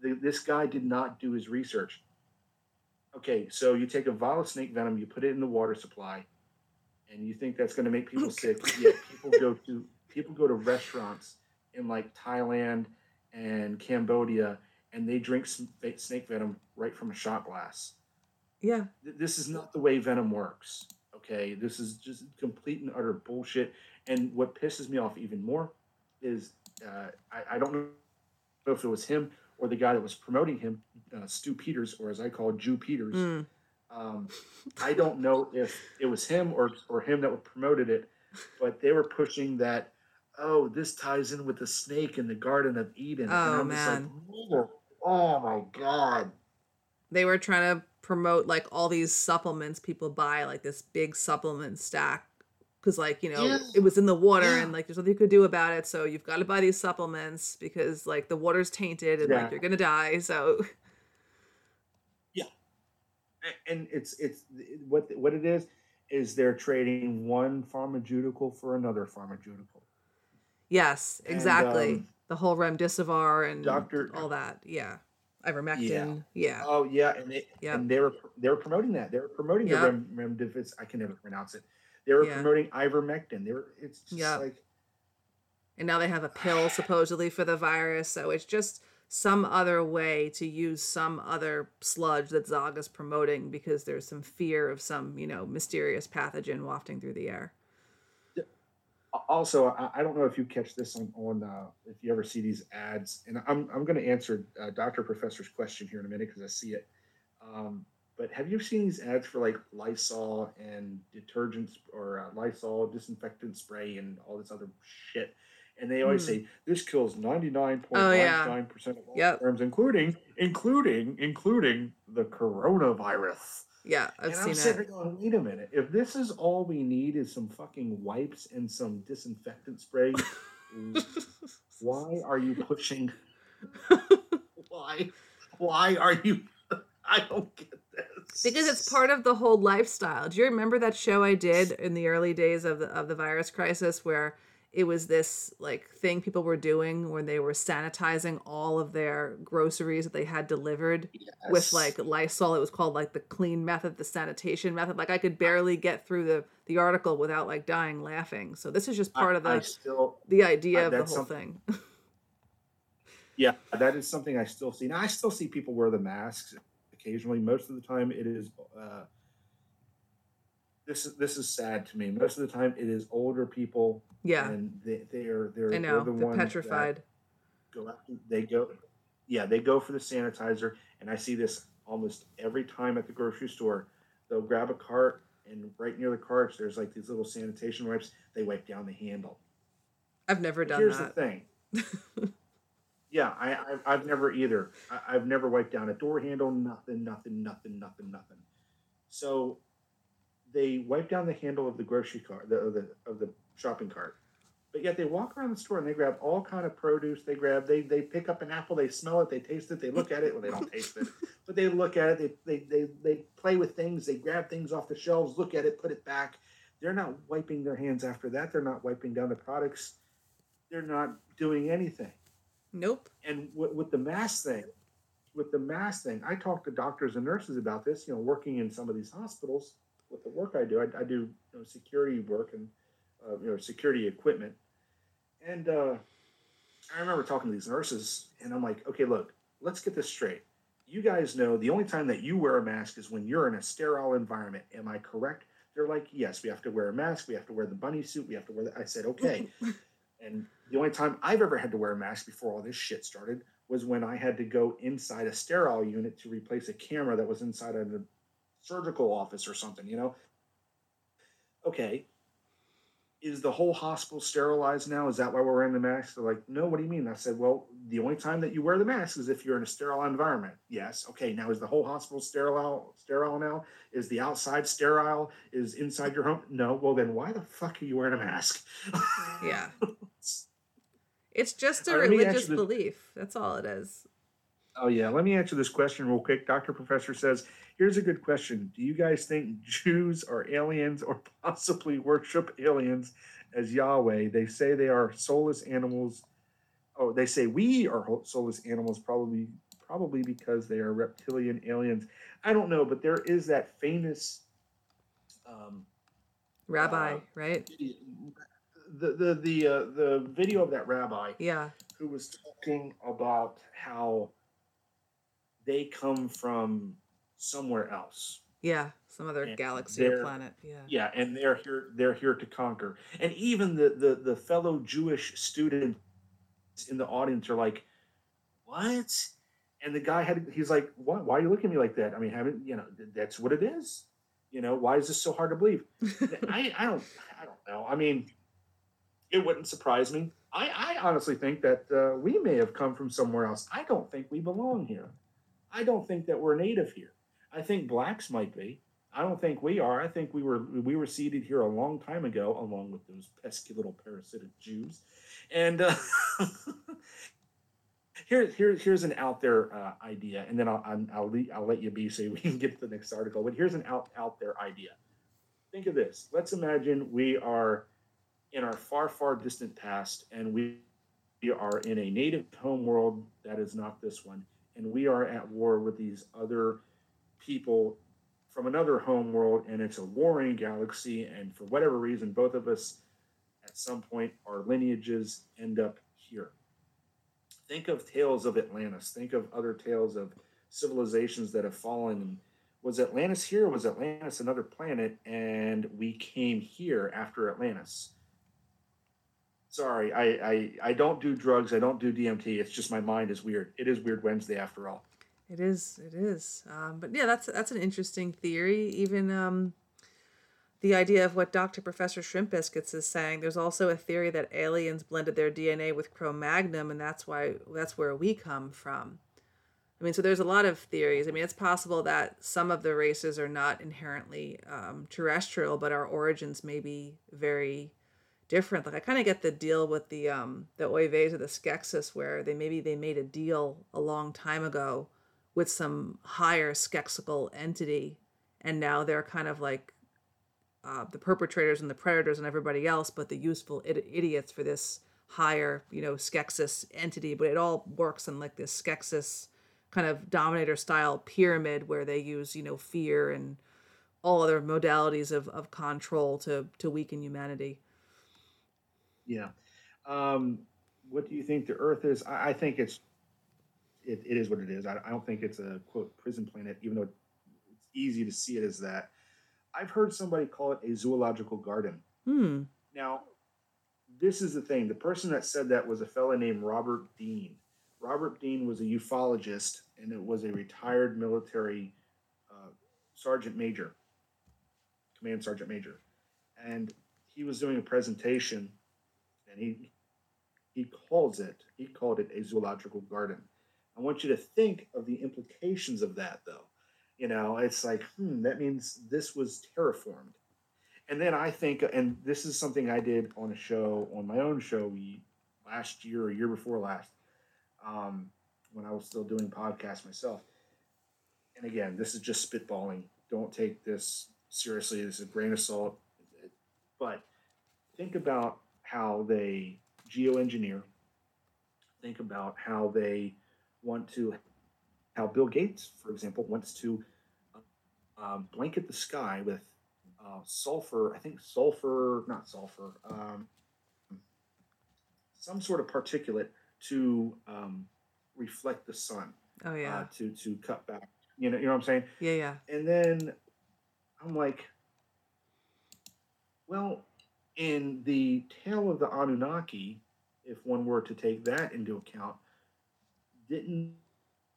The, this guy did not do his research. Okay, so you take a vial of snake venom, you put it in the water supply, and you think that's going to make people sick. Yet people go to people go to restaurants in like Thailand and Cambodia, and they drink sn- snake venom right from a shot glass Yeah. this is not the way venom works okay this is just complete and utter bullshit and what pisses me off even more is uh, I, I don't know if it was him or the guy that was promoting him uh, stu peters or as i call jew peters Mm. um, i don't know if it was him or, or him that promoted it but they were pushing that oh this ties in with the snake in the garden of eden and Oh, just like man. Oh my god They were trying to promote like all these supplements people buy, like this big supplement stack. Because, like, you know, Yeah. it was in the water Yeah. and like there's nothing you could do about it. So you've got to buy these supplements because, like, the water's tainted and Yeah. like you're going to die. So, yeah and it's it's what what it is is they're trading one pharmaceutical for another pharmaceutical. yes, And, exactly. um, the whole remdesivir and Dr. all that. Yeah. Ivermectin. Yeah. Oh yeah, and they Yep. and they were they were promoting that. They were promoting Yep. the rem, remdesivir. I can never pronounce it. They were Yeah. promoting ivermectin. They were it's just Yep. like And now they have a pill supposedly for the virus. So it's just some other way to use some other sludge that Zaga's promoting because there's some fear of some, you know, mysterious pathogen wafting through the air. Also, I, don't know if you catch this on on uh, if you ever see these ads, and I'm I'm going to answer uh, Doctor Professor's question here in a minute because I see it. Um, but have you seen these ads for like Lysol and detergents or uh, Lysol disinfectant spray and all this other shit? And they always Mm. say this kills ninety nine point Oh, nine nine percent of all Yep. germs, including including including the coronavirus. Yeah, I've and I'm sitting it. going, wait a minute. If this is all we need is some fucking wipes and some disinfectant spray, why are you pushing? why? Why are you? I don't get. Because it's part of the whole lifestyle. Do you remember that show I did in the early days of the of the virus crisis where it was this like thing people were doing when they were sanitizing all of their groceries that they had delivered with like Lysol. It was called like the clean method, the sanitation method. Like I could barely get through the the article without like dying laughing. So this is just part I, of the still, the idea I- of the whole thing. yeah, that is something I still see. Now I still see people wear the masks occasionally. Most of the time, it is. Uh, this is this is sad to me. Most of the time, it is older people, yeah, and they they are they're I they're know. the They're ones that- petrified. go out they go yeah they go for the sanitizer and i see this almost every time at the grocery store they'll grab a cart and right near the carts there's like these little sanitation wipes they wipe down the handle I've never done here's that. the thing yeah I, I i've never either. I, i've never wiped down a door handle nothing nothing nothing nothing nothing. So they wipe down the handle of the grocery cart the, of the of the shopping cart. But yet they walk around the store and they grab all kind of produce. They grab they they pick up an apple they smell it they taste it they look at it. Well they don't taste it but they look at it. They, they they they play with things. They grab things off the shelves look at it put it back. They're not wiping their hands after that. They're not wiping down the products. They're not doing anything Nope. and with, with the mask thing with the mask thing i talk to doctors and nurses about this you know working in some of these hospitals with the work i do. I, I do you know, security work and uh, you know security equipment. And uh, i remember talking to these nurses and i'm like okay look let's get this straight. You guys know the only time that you wear a mask is when you're in a sterile environment. Am i correct? They're like yes we have to wear a mask. We have to wear the bunny suit. We have to wear the i said okay and the only time I've ever had to wear a mask before all this shit started was when I had to go inside a sterile unit to replace a camera that was inside a surgical office or something, you know? Okay. Is the whole hospital sterilized now? Is that why we're wearing the mask? They're like, no, what do you mean? I said, well, the only time that you wear the mask is if you're in a sterile environment. Yes. Okay. Now, is the whole hospital sterile sterile now? Is the outside sterile? Is inside your home? No. Well, then why the fuck are you wearing a mask? Yeah. It's just a uh, right, me religious belief. That's all it is. Oh yeah, let me answer this question real quick. Dr. Professor says, "Here's a good question. Do you guys think Jews are aliens or possibly worship aliens as Yahweh? They say they are soulless animals. Oh, they say we are soulless animals probably probably because they are reptilian aliens. I don't know, but there is that famous um Rabbi, Uh, right? the the the uh, the video of that rabbi Yeah. who was talking about how they come from somewhere else. Yeah. Some other And galaxy or planet. Yeah. Yeah, and they're here they're here to conquer. And even the the, the fellow Jewish students in the audience are like, "What?" And the guy had he's like, "Why why are you looking at me like that? I mean, haven't, you know, that's what it is. You know, why is this so hard to believe?" I, I don't I don't know. I mean, it wouldn't surprise me. I, I honestly think that uh, we may have come from somewhere else. I don't think we belong here. I don't think that we're native here. I think blacks might be. I don't think we are. I think we were we were seated here a long time ago, along with those pesky little parasitic Jews. And uh, here, here, here's an out there uh, idea, and then I'll I'll, I'll, le- I'll let you be so we can get to the next article. But here's an out out there idea. Think of this. Let's imagine we are in our far, far distant past, and we, we are in a native home world that is not this one, and we are at war with these other people from another home world, and it's a warring galaxy, and for whatever reason, both of us at some point, our lineages end up here. Think of tales of Atlantis. Think of other tales of civilizations that have fallen. Was Atlantis here? Was Atlantis another planet? And we came here after Atlantis. Sorry, I, I I don't do drugs. I don't do DMT. It's just my mind is weird. It is Weird Wednesday after all. It is. It is. Um, but yeah, that's that's an interesting theory. Even um, the idea of what Dr. Professor Shrimp Biscuits is saying. There's also a theory that aliens blended their DNA with Cro-Magnon, and that's why that's where we come from. I mean, so there's a lot of theories. I mean, it's possible that some of the races are not inherently um, terrestrial, but our origins may be very different. Like I kind of get the deal with the um, the Oives or the Skeksis, where they maybe they made a deal a long time ago with some higher skexical entity, and now they're kind of like uh, the perpetrators and the predators and everybody else, but the useful Id- idiots for this higher, you know, Skeksis entity. But it all works in like this Skeksis kind of dominator style pyramid where they use you know fear and all other modalities of, of control to to weaken humanity. Yeah. Um, what do you think the earth is? I, I think it's it, it is what it is. I, I don't think it's a quote prison planet even though it's easy to see it as that. I've heard somebody call it a zoological garden. Hmm. Now this is the thing. The person that said that was a fellow named robert dean. Robert Dean was a ufologist and it was a retired military uh, sergeant major, command sergeant major. And he was doing a presentation and he he calls it, he called it a zoological garden. I want you to think of the implications of that though. You know, it's like, hmm, that means this was terraformed. And then I think, and this is something I did on a show, on my own show last year or year before last um, when I was still doing podcasts myself. And again, this is just spitballing. Don't take this seriously. This is a grain of salt. But think about how they geoengineer. Think about how they want to, how Bill Gates, for example, wants to um, blanket the sky with uh, sulfur. I think sulfur, not sulfur, um, some sort of particulate to um, reflect the sun. Oh yeah. Uh, to to cut back. You know, you know what I'm saying? Yeah, yeah. And then I'm like, well, in the tale of the Anunnaki, if one were to take that into account, didn't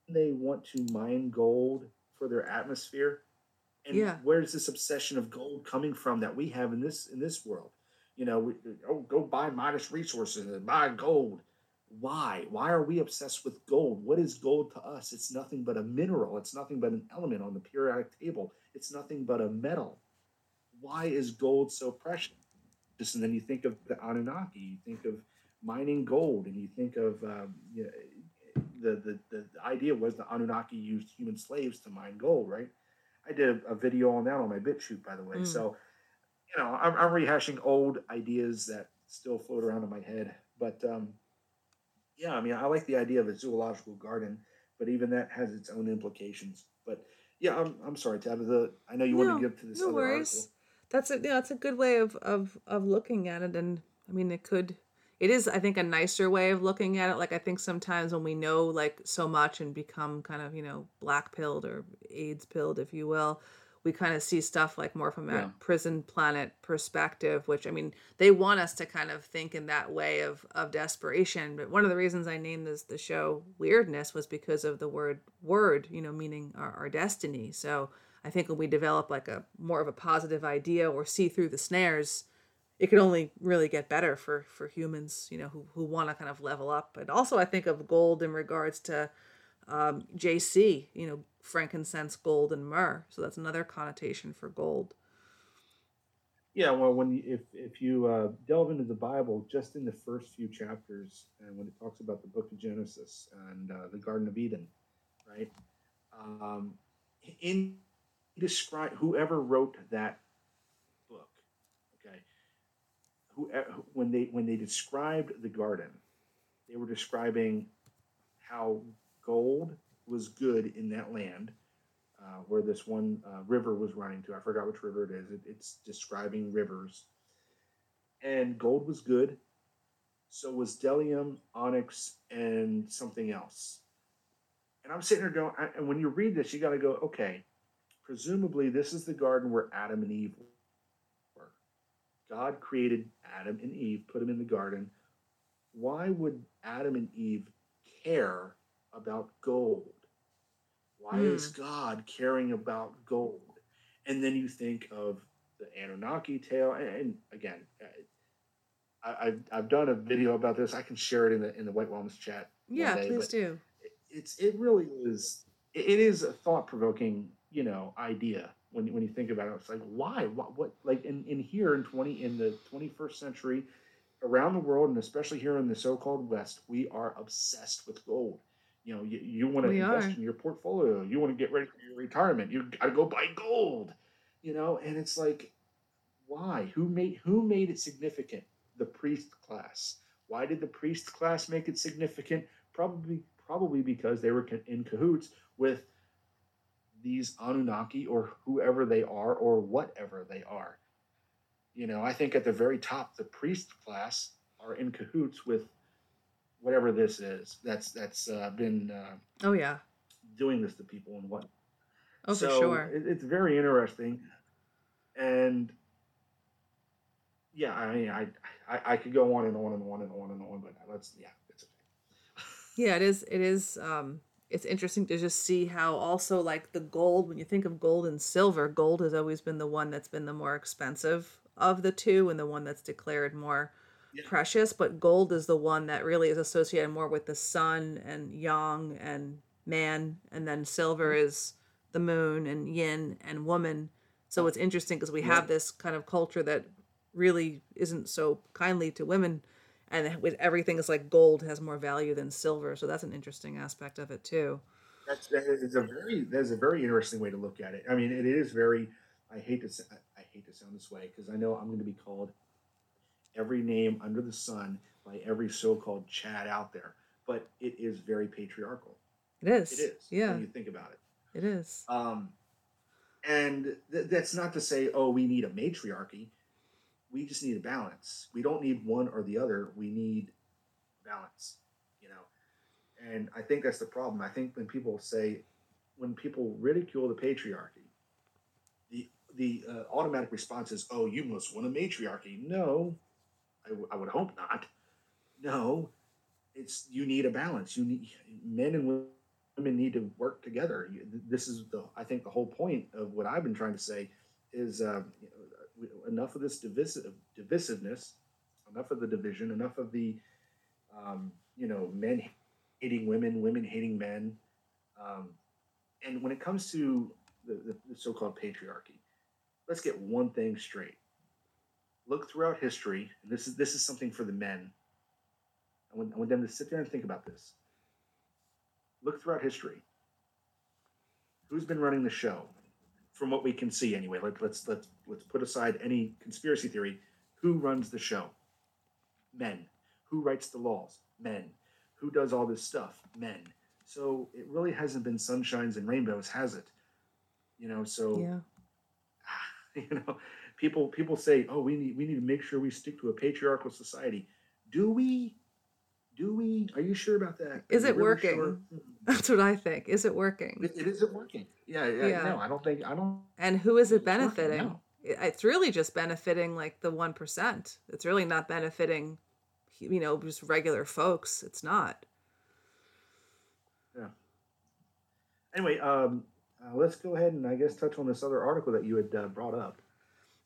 they want to mine gold for their atmosphere? And yeah. where's this obsession of gold coming from that we have in this in this world? You know, we, oh, go buy Midas resources and buy gold why? Why are we obsessed with gold? What is gold to us? It's nothing but a mineral. It's nothing but an element on the periodic table. It's nothing but a metal. Why is gold so precious? Just, And then you think of the Anunnaki, you think of mining gold, and you think of um, you know, the, the, the idea was the Anunnaki used human slaves to mine gold, right? I did a, a video on that on my BitChute, by the way. Mm. So, you know, I'm, I'm, rehashing old ideas that still float around in my head. But um, yeah, I mean, I like the idea of a zoological garden, but even that has its own implications. But yeah, I'm, I'm sorry, Tabitha. I know you no, want to get to this no other worries. article. That's a yeah, that's a good way of, of of looking at it, and I mean, it could, it is, I think, a nicer way of looking at it. Like I think sometimes when we know like so much and become kind of you know black pilled or AIDS pilled, if you will, we kind of see stuff like more from a yeah. prison planet perspective which i mean they want us to kind of think in that way of of desperation but one of the reasons i named this the show weirdness was because of the word wyrd you know meaning our, our destiny so i think when we develop like a more of a positive idea or see through the snares it can only really get better for for humans you know who, who want to kind of level up and also i think of gold in regards to um, jc you know frankincense, gold, and myrrh. So that's another connotation for gold. Yeah, well, when you, if if you uh, delve into the Bible, just in the first few chapters, and when it talks about the Book of Genesis and uh, the Garden of Eden, right? Um, in describe whoever wrote that book, okay. Who when they when they described the garden, they were describing how gold was good in that land uh, where this one uh, river was running to. I forgot which river it is. It, it's describing rivers. And gold was good. So was bdellium, onyx, and something else. And I'm sitting there going, I, and when you read this, you got to go, okay, presumably this is the garden where Adam and Eve. God created Adam and Eve, put them in the garden why would Adam and Eve care about gold? Why Hmm. is God caring about gold? And then you think of the Anunnaki tale, and, and again, I, I've, I've done a video about this. I can share it in the in the White Wellness chat. Yeah, day, please do. It's it really is. It it is a thought provoking, you know, idea when you- when you think about it. It's like why, what, what like in, in here in twenty in the twenty first century, around the world and especially here in the so called West, we are obsessed with gold. You know, you, you want to invest are. in your portfolio. You want to get ready for your retirement. You got to go buy gold. You know, and it's like, why? Who made who made it significant? The priest class. Why did the priest class make it significant? Probably probably because they were in cahoots with these Anunnaki or whoever they are or whatever they are. You know, I think at the very top, the priest class are in cahoots with whatever this is that's that's uh, been uh, Oh yeah. doing this to people and what. Oh so for sure. It, it's very interesting, and yeah, I mean, I, I I could go on and on and on and on and on, but let's yeah, it's okay. Yeah, it is. It is. Um, it's interesting to just see how also like the gold. When you think of gold and silver, gold has always been the one that's been the more expensive of the two, and the one that's declared more Yeah. precious. But gold is the one that really is associated more with the sun and yang and man, and then silver mm-hmm. is the moon and yin and woman. So it's interesting because we have this kind of culture that really isn't so kindly to women and with everything is like gold has more value than silver so that's an interesting aspect of it too That's that is a very that's a very interesting way to look at it. I mean, it is very. I hate to I hate to sound this way because I know I'm going to be called every name under the sun by every so-called Chad out there, but it is very patriarchal. it is It is. yeah When you think about it. it is Um, and th- that's not to say, oh, we need a matriarchy. We just need a balance. We don't need one or the other. We need balance, you know. And I think that's the problem. I think when people say, when people ridicule the patriarchy, the the uh, automatic response is, oh, you must want a matriarchy. No, I, w- I would hope not. No, it's you need a balance. You need men and women need to work together. You- This is the I think the whole point of what I've been trying to say is uh, enough of this divisive divisiveness, enough of the division, enough of the um, you know men hating women, women hating men, um, and when it comes to the, the, the so-called patriarchy, let's get one thing straight. Look throughout history, and this is this is something for the men. I want, I want them to sit there and think about this look throughout history. Who's been running the show? From what we can see, anyway. Let, let's let's let's put aside any conspiracy theory. Who runs the show? Men. Who writes the laws? Men. Who does all this stuff? Men. So it really hasn't been sunshines and rainbows, has it? You know. So yeah you know, people people say, "Oh, we need we need to make sure we stick to a patriarchal society." Do we? Do we? Are you sure about that? Is Are Is you it really working? sure? that's what i think is it working It, it isn't working. Yeah, yeah, Yeah. No, I don't think I don't. and who is it working benefiting it's really just benefiting like the 1% it's really not benefiting you know just regular folks it's not Yeah. Anyway, um, uh, let's go ahead and I guess touch on this other article that you had uh, brought up.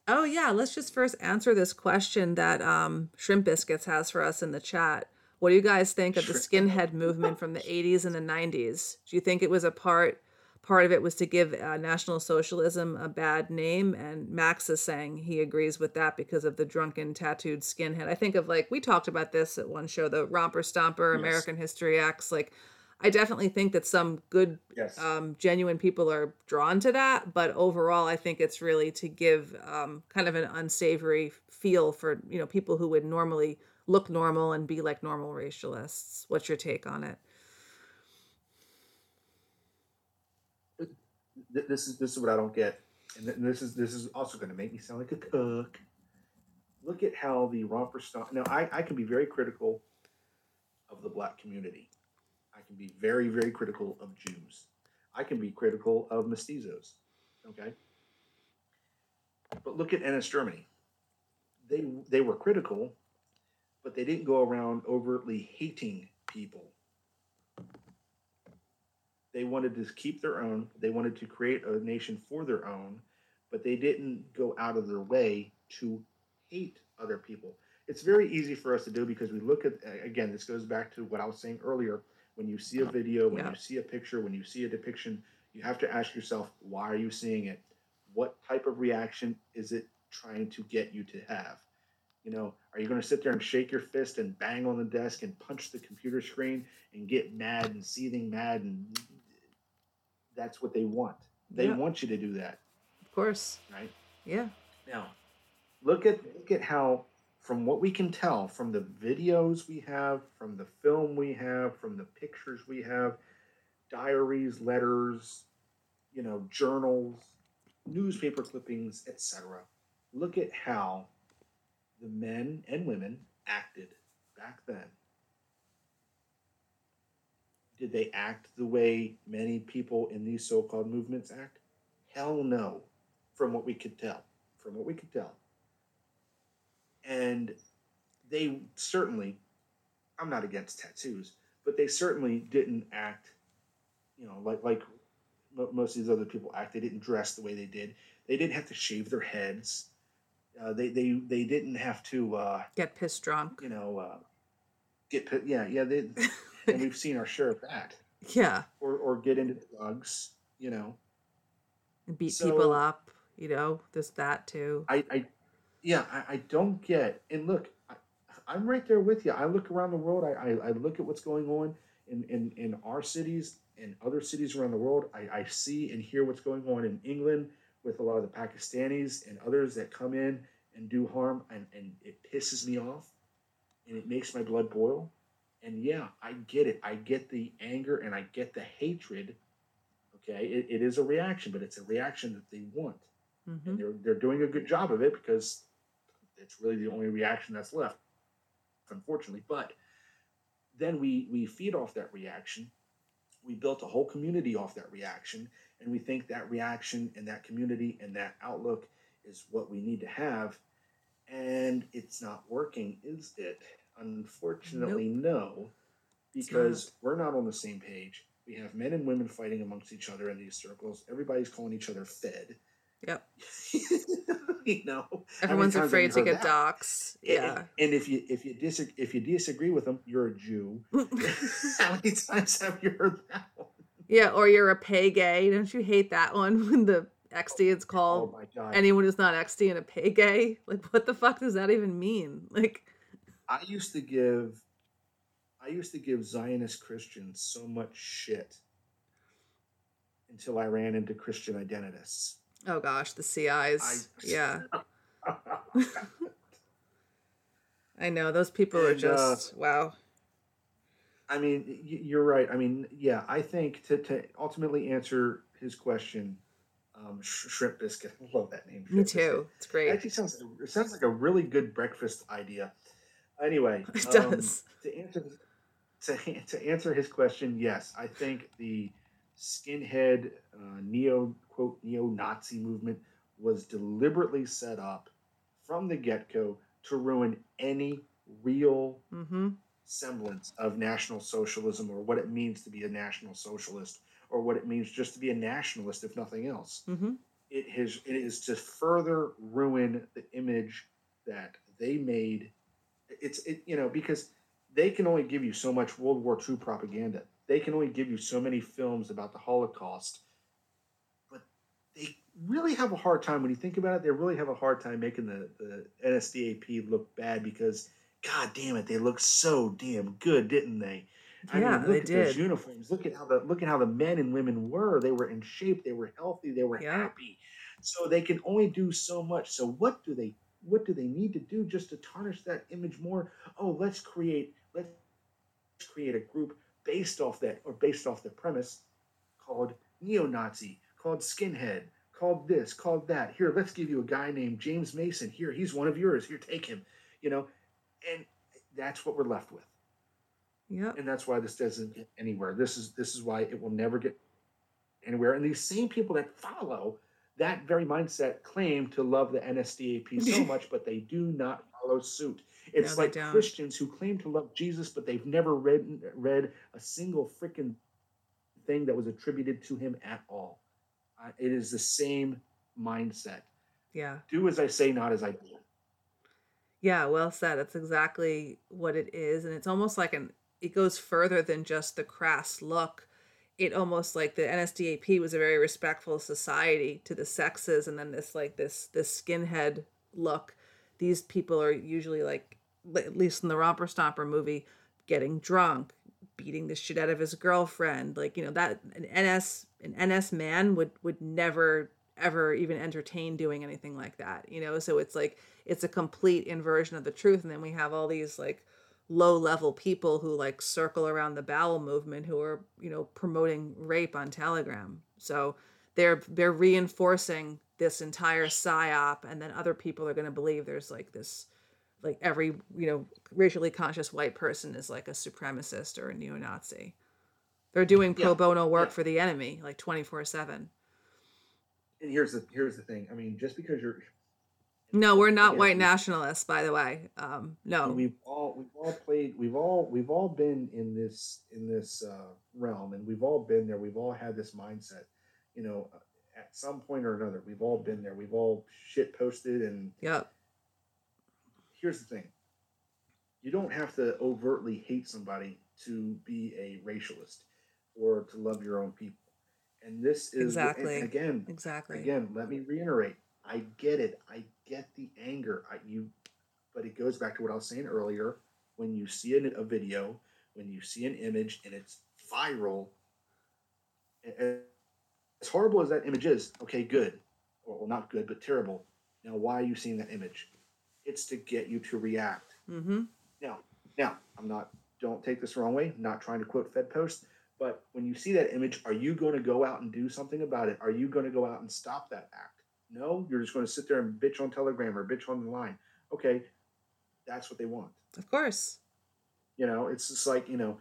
Oh yeah, let's just first answer this question that um, Shrimp Biscuits has for us in the chat. What do you guys think of the skinhead movement from the 80s and the 90s? Do you think it was a part part of it was to give uh, National Socialism a bad name? And Max is saying he agrees with that because of the drunken tattooed skinhead. I think of like we talked about this at one show, the Romper Stomper, Yes. American History X. Like, I definitely think that some good Yes. um, genuine people are drawn to that. But overall, I think it's really to give um, kind of an unsavory feel for you know people who would normally look normal and be like normal racialists. What's your take on it? This is this is what I don't get, and this is this is also going to make me sound like a cook. Look at how the romper stomp. Now, I, I can be very critical of the black community. I can be very very critical of Jews. I can be critical of mestizos. Okay. But look at NS Germany. They they were critical, but they didn't go around overtly hating people. They wanted to keep their own. They wanted to create a nation for their own, but they didn't go out of their way to hate other people. It's very easy for us to do because we look at again. This goes back to what I was saying earlier. When you see a video, when Yeah. you see a picture, when you see a depiction, you have to ask yourself, why are you seeing it? What type of reaction is it trying to get you to have? You know, are you going to sit there and shake your fist and bang on the desk and punch the computer screen and get mad and seething mad and that's what they want. They Yeah. want you to do that, Of course. right? Yeah. Now, look at look at how from what we can tell from the videos we have, from the film we have, from the pictures we have, diaries, letters, you know, journals, newspaper clippings, etc. Look at how the men and women acted back then. Did they act the way many people in these so-called movements act? Hell no, from what we could tell. From what we could tell. And they certainly, I'm not against tattoos, but they certainly didn't act, you know, like like most of these other people act. They didn't dress the way they did. They didn't have to shave their heads. Uh, they they they didn't have to, uh, Get pissed drunk. you know, uh, get pit- yeah yeah. They, and we've seen our share of that, Yeah. or or get into drugs. You know, And beat So- people up. You know, there's that too. I, I yeah, I, I don't get. And look, I, I'm right there with you. I look around the world. I, I, I look at what's going on in, in, in our cities and other cities around the world. I, I see and hear what's going on in England with a lot of the Pakistanis and others that come in and do harm, and, and it pisses me off, and it makes my blood boil. And yeah, I get it. I get the anger and I get the hatred. Okay, it, it is a reaction, but it's a reaction that they want hmm and they're they're doing a good job of it because it's really the only reaction that's left, unfortunately. But then we we feed off that reaction. We built a whole community off that reaction, and we think that reaction and that community and that outlook is what we need to have, and it's not working, is it? Unfortunately, no, It's because we're not on the same page. We have men and women fighting amongst each other in these circles. Everybody's calling each other fed. Yep. you know, Everyone's afraid to get that? doxxed. And- Yeah. And, if you if you disagree if you disagree with them, you're a Jew. how many times have you heard that one? Yeah, or you're a pay gay. Don't you hate that one when the XD is Oh called my god! anyone who's not XD and a pay gay? Like, what the fuck does that even mean? Like, I used to give I used to give Zionist Christians so much shit until I ran into Christian identists. oh gosh, the CIs. I- Yeah, I know. Those people are And, uh, just, wow. I mean, you're right. I mean, yeah, I think to, to ultimately answer his question, um, sh- shrimp biscuit. I love that name. Me Shrimp Biscuit. too. It's It great. actually sounds it sounds like a really good breakfast idea. Anyway, It um, does. to answer to, to answer his question, yes, I think the skinhead uh, neo quote neo Nazi movement was deliberately set up from the get go to ruin any real Mm-hmm. Semblance of national socialism or what it means to be a national socialist or what it means just to be a nationalist, if nothing else. Mm-hmm. it has it is to further ruin the image that they made. It's it you know because they can only give you so much world war ii propaganda. They can only give you so many films about the holocaust. But they really have a hard time when you think about it they really have a hard time making the, the nsdap look bad because god damn it they looked so damn good didn't they Yeah, look they at those did. uniforms. Look at how the look at how the men and women were. They were in shape. They were healthy. They were Yeah. happy. So they can only do so much. So what do they what do they need to do just to tarnish that image more? Oh, let's create let's create a group based off that or based off the premise called neo-Nazi, called skinhead, called this, called that. Here, let's give you a guy named James Mason. Here, he's one of yours. Here, take him. You know, and that's what we're left with Yep. and that's why this doesn't get anywhere. This is this is why it will never get anywhere. And these same people that follow that very mindset claim to love the NSDAP so much, but they do not follow suit. It's No, like. Christians who claim to love Jesus, but they've never read read a single freaking thing that was attributed to him at all. Uh, it is the same mindset. Yeah. Do as I say, not as I do. Yeah, well said. That's exactly what it is. And it's almost like an it goes further than just the crass look. It almost like the NSDAP was a very respectful society to the sexes and then this like this this skinhead look. These people are usually like at least in the Romper Stomper movie, getting drunk, beating the shit out of his girlfriend. Like, you know, that an NS an NS man would would never ever even entertain doing anything like that, you know? So it's like it's a complete inversion of the truth and then we have all these like low level people who like circle around the bowel movement who are, you know, promoting rape on Telegram. So they're they're reinforcing this entire psyop and then other people are going to believe there's like this like every you know racially conscious white person is like a supremacist or a neo-nazi they're doing pro Yeah, bono work yeah. for the enemy like 24-7 And here's the here's the thing. I mean, just because you're no we're not white nationalists by the way. Um no. We've all we've all played we've all we've all been in this in this uh, realm and we've all been there. We've all had this mindset you know at some point or another we've all been there. We've all shit posted and yep. Here's the thing. You don't have to overtly hate somebody to be a racialist or to love your own people. And this is Exactly. again exactly. again let me reiterate i get it. I get the anger i you but it goes back to what i was saying earlier when you see a, a video when you see an image and it's viral a- a- as horrible as that image is okay good or well, not good but terrible now why are you seeing that image it's to get you to react mm-hmm now, now I'm not. Don't take this the wrong way. Not trying to quote Fed Post, but when you see that image, are you going to go out and do something about it? Are you going to go out and stop that act? No, you're just going to sit there and bitch on Telegram or bitch on the line. Okay, that's what they want. of course You know, it's just like you know,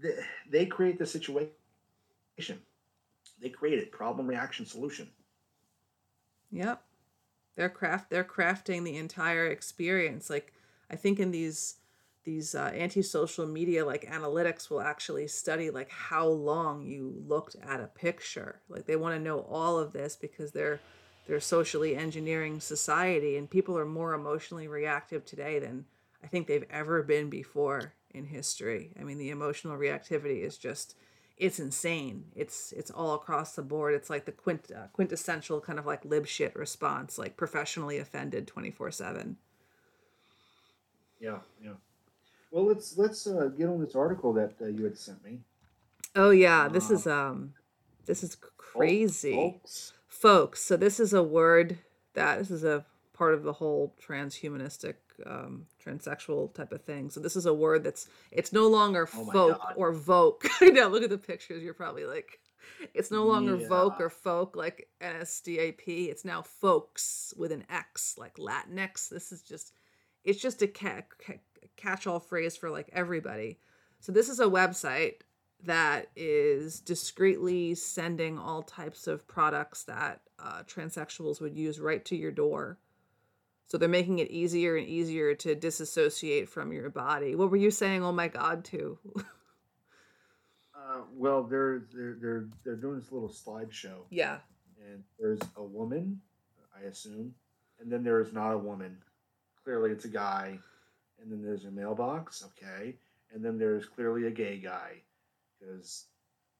they, they create the situation. They create it. Problem, reaction, solution. Yep. They're craft they're crafting the entire experience. Like I think in these these uh, anti-social media like analytics will actually study like how long you looked at a picture. Like they want to know all of this because they're they're socially engineering society and people are more emotionally reactive today than I think they've ever been before in history. I mean the emotional reactivity is just it's insane. It's it's all across the board. It's like the quint, uh, quintessential kind of like lib shit response, like professionally offended twenty four seven. Yeah, yeah. Well, let's let's uh, get on this article that uh, you had sent me. Oh yeah, this Uh, is um, this is crazy, Folks. folks. So this is a word that this is a part of the whole transhumanistic, um, transsexual type of thing. So this is a word that's it's no longer Oh folk God. or voke. I know. Look at the pictures. You're probably like, it's no longer voke or folk like NSDAP. It's now folks with an X, like Latinx. This is just, it's just a ca- ca- catch-all phrase for like everybody. So this is a website that is discreetly sending all types of products that uh, transsexuals would use right to your door. So they're making it easier and easier to disassociate from your body. What were you saying? Oh my God, too. Uh, well, they're they're they're they're doing this little slideshow, yeah. and there's a woman, I assume, and then there's not a woman. Clearly, it's a guy, and then there's a mailbox, okay, and then there's clearly a gay guy, because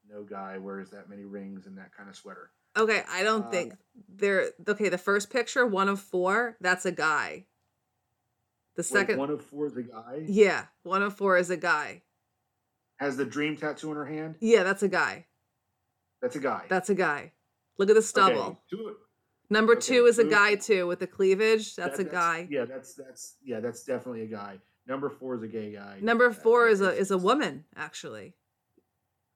no guy wears that many rings and that kind of sweater. Okay, I don't Um, think they're okay. The first picture, one of four, that's a guy. The Wait, second, one of four is a guy. yeah, one of four is a guy. Has the dream tattoo in her hand. Yeah, that's a guy. That's a guy. That's a guy. Look at the stubble. Okay, two- Number okay, two is a guy too with the cleavage. That's that- a guy. Yeah, that's that's yeah, that's definitely a guy. Number four is a gay guy. Number four that is a is a woman actually.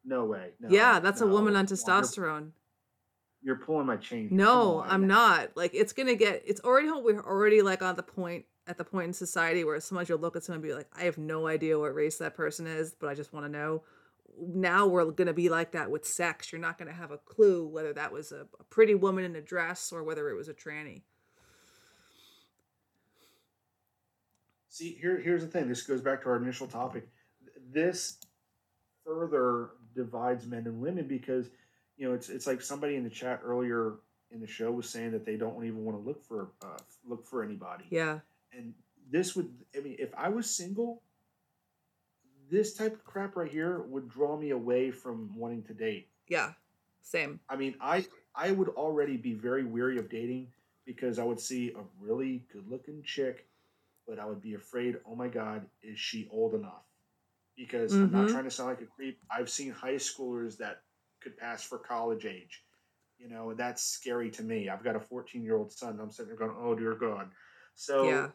No way. No, yeah, that's a woman on testosterone. You're, you're pulling my chain. No. I'm not. Like it's gonna get. It's already we're already like on the point at the point in society where someone you'll look at someone and be like, I have no idea what race that person is, but I just want to know. Now we're gonna be like that with sex. You're not gonna have a clue whether that was a, a pretty woman in a dress or whether it was a tranny. See, here, here's the thing. This goes back to our initial topic. This further divides men and women because, you know, it's it's like somebody in the chat earlier in the show was saying that they don't even want to look for uh, look for anybody. Yeah. And this would, I mean, if I was single, this type of crap right here would draw me away from wanting to date. Yeah. Same. I mean, I I would already be very weary of dating because I would see a really good looking chick, but I would be afraid, oh my god, is she old enough? Because I'm not Mhm. trying to sound like a creep. I've seen high schoolers that could pass for college age. You know, that's scary to me. I've got a 14 year old son. I'm sitting there going, oh dear God. So Yeah.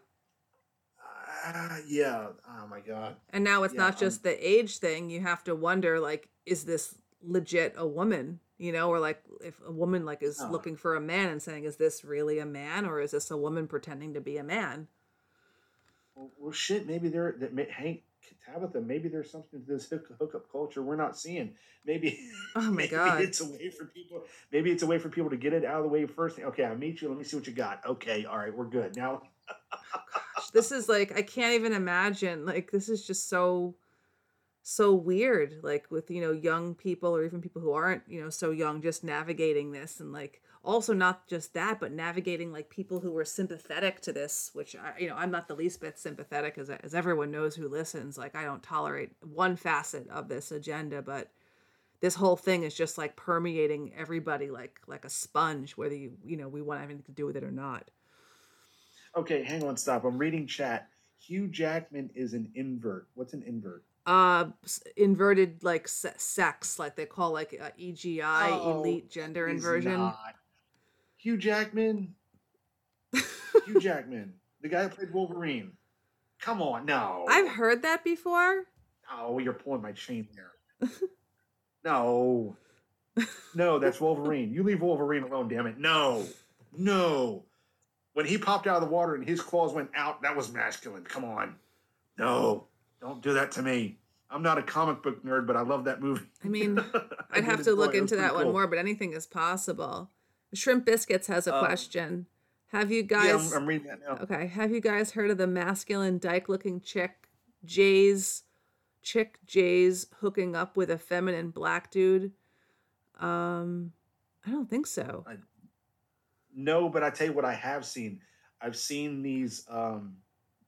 Uh, yeah. Oh my God. And now it's Yeah, not just um, the age thing. You have to wonder, like, is this legit a woman? You know, or like if a woman like is looking for a man and saying, "Is this really a man, or is this a woman pretending to be a man?" Well, well shit. Maybe there. That may, Hank Tabitha. Maybe there's something to this hook, hookup culture we're not seeing. Maybe. Oh my maybe God. It's a way for people. Maybe it's a way for people to get it out of the way first. Okay, I meet you. Let me see what you got. Okay, all right, we're good now. Gosh, this is like I can't even imagine. Like this is just so so weird like with you know young people or even people who aren't you know so young just navigating this and like also not just that but navigating like people who were sympathetic to this which I, you know i'm not the least bit sympathetic as, as everyone knows who listens like i don't tolerate one facet of this agenda but this whole thing is just like permeating everybody like like a sponge whether you you know we want anything to do with it or not Okay, hang on, stop. I'm reading chat. Hugh Jackman is an invert. What's an invert? uh inverted like se- sex like they call like uh, egi Oh, elite gender inversion not. Hugh Jackman. Hugh Jackman, the guy that played Wolverine. Come on, no. i've heard that before Oh, you're pulling my chain there. no. No, that's Wolverine. You leave Wolverine alone, damn it. No. No. When he popped out of the water and his claws went out, that was masculine. Come on. No. Don't do that to me. I'm not a comic book nerd, but I love that movie. i mean I i'd have to look it. It was into that pretty one more but anything is possible shrimp biscuits has a Um, question have you Yeah, guys I'm, I'm reading that now. okay have you guys heard of the masculine dyke looking chick jays chick jays hooking up with a feminine black dude um i don't think so No, but I tell you what I have seen. I've seen these um,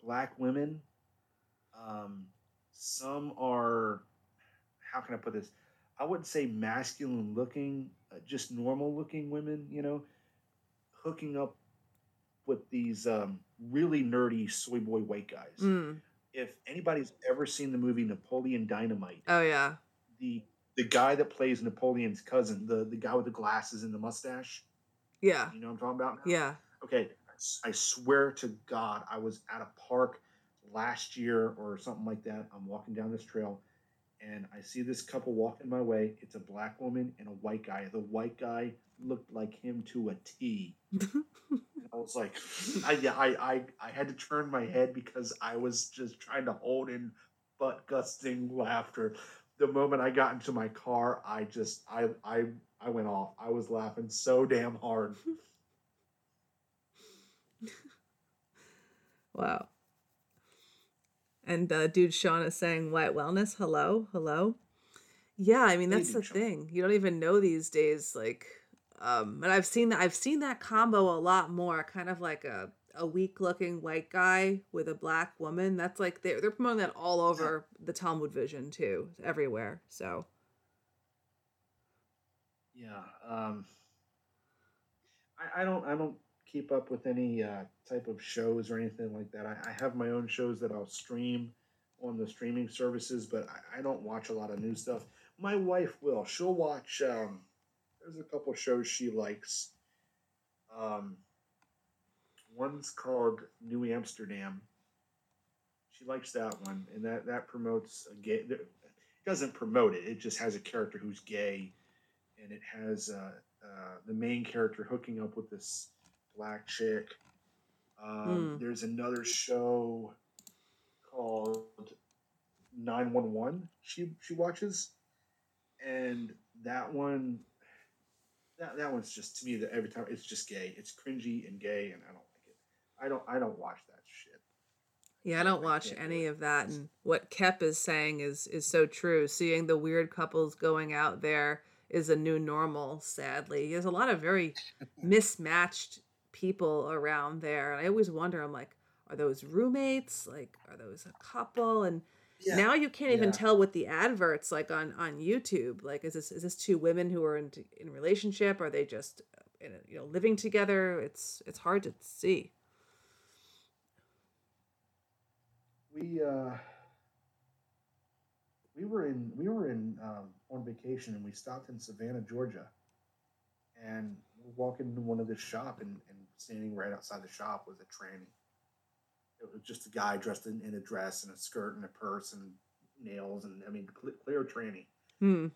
black women. Um, some are, how can I put this? I wouldn't say masculine looking, uh, just normal looking women, you know, hooking up with these um, really nerdy soy boy white guys. Mm. If anybody's ever seen the movie Napoleon Dynamite, oh yeah the the guy that plays Napoleon's cousin, the, the guy with the glasses and the mustache, yeah you know what I'm talking about? now? yeah Okay, I swear to God, I was at a park last year or something like that. I'm walking down this trail and I see this couple walking my way. It's a black woman and a white guy. The white guy looked like him to a T. I was like, I, I, I, I had to turn my head because I was just trying to hold in butt gusting laughter. The moment I got into my car, I just, I, I, I went off. I was laughing so damn hard. Wow. And uh, dude Sean is saying white wellness. Hello, hello. Yeah, I mean Hey, that's the Sean. thing. You don't even know these days. Like, um, and I've seen that. I've seen that combo a lot more. Kind of like a a weak looking white guy with a black woman. That's like they're they're promoting that all over the Talmud Vision too, everywhere. So Yeah. Um, I, I don't. I don't keep up with any uh, type of shows or anything like that. I, I have my own shows that I'll stream on the streaming services, but I, I don't watch a lot of new stuff. My wife will. She'll watch. Um, there's a couple shows she likes. Um, one's called New Amsterdam. She likes that one, and that that promotes a gay. Doesn't promote it. It just has a character who's gay and it has uh, uh, the main character hooking up with this black chick. Um, Hmm. There's another show called Nine One One. She she watches, and that one, that that one's just to me that every time it's just gay. It's cringy and gay, and I don't like it. I don't I don't watch that shit. Yeah, I don't watch any of that. And what Kep is saying is is so true. Seeing the weird couples going out there is a new normal, sadly. There's a lot of very mismatched people around there. And I always wonder, I'm like, are those roommates? Like, are those a couple? And yeah. now you can't even yeah. tell with the adverts like on on YouTube. Like, is this is this two women who are in in relationship? Are they just in a, you know living together? It's it's hard to see. We uh we were in we were in um, on vacation and we stopped in Savannah, Georgia, and we're walking into one of this shop and, and standing right outside the shop was a tranny. It was just a guy dressed in, in a dress and a skirt and a purse and nails and I mean clear, clear tranny. Hmm.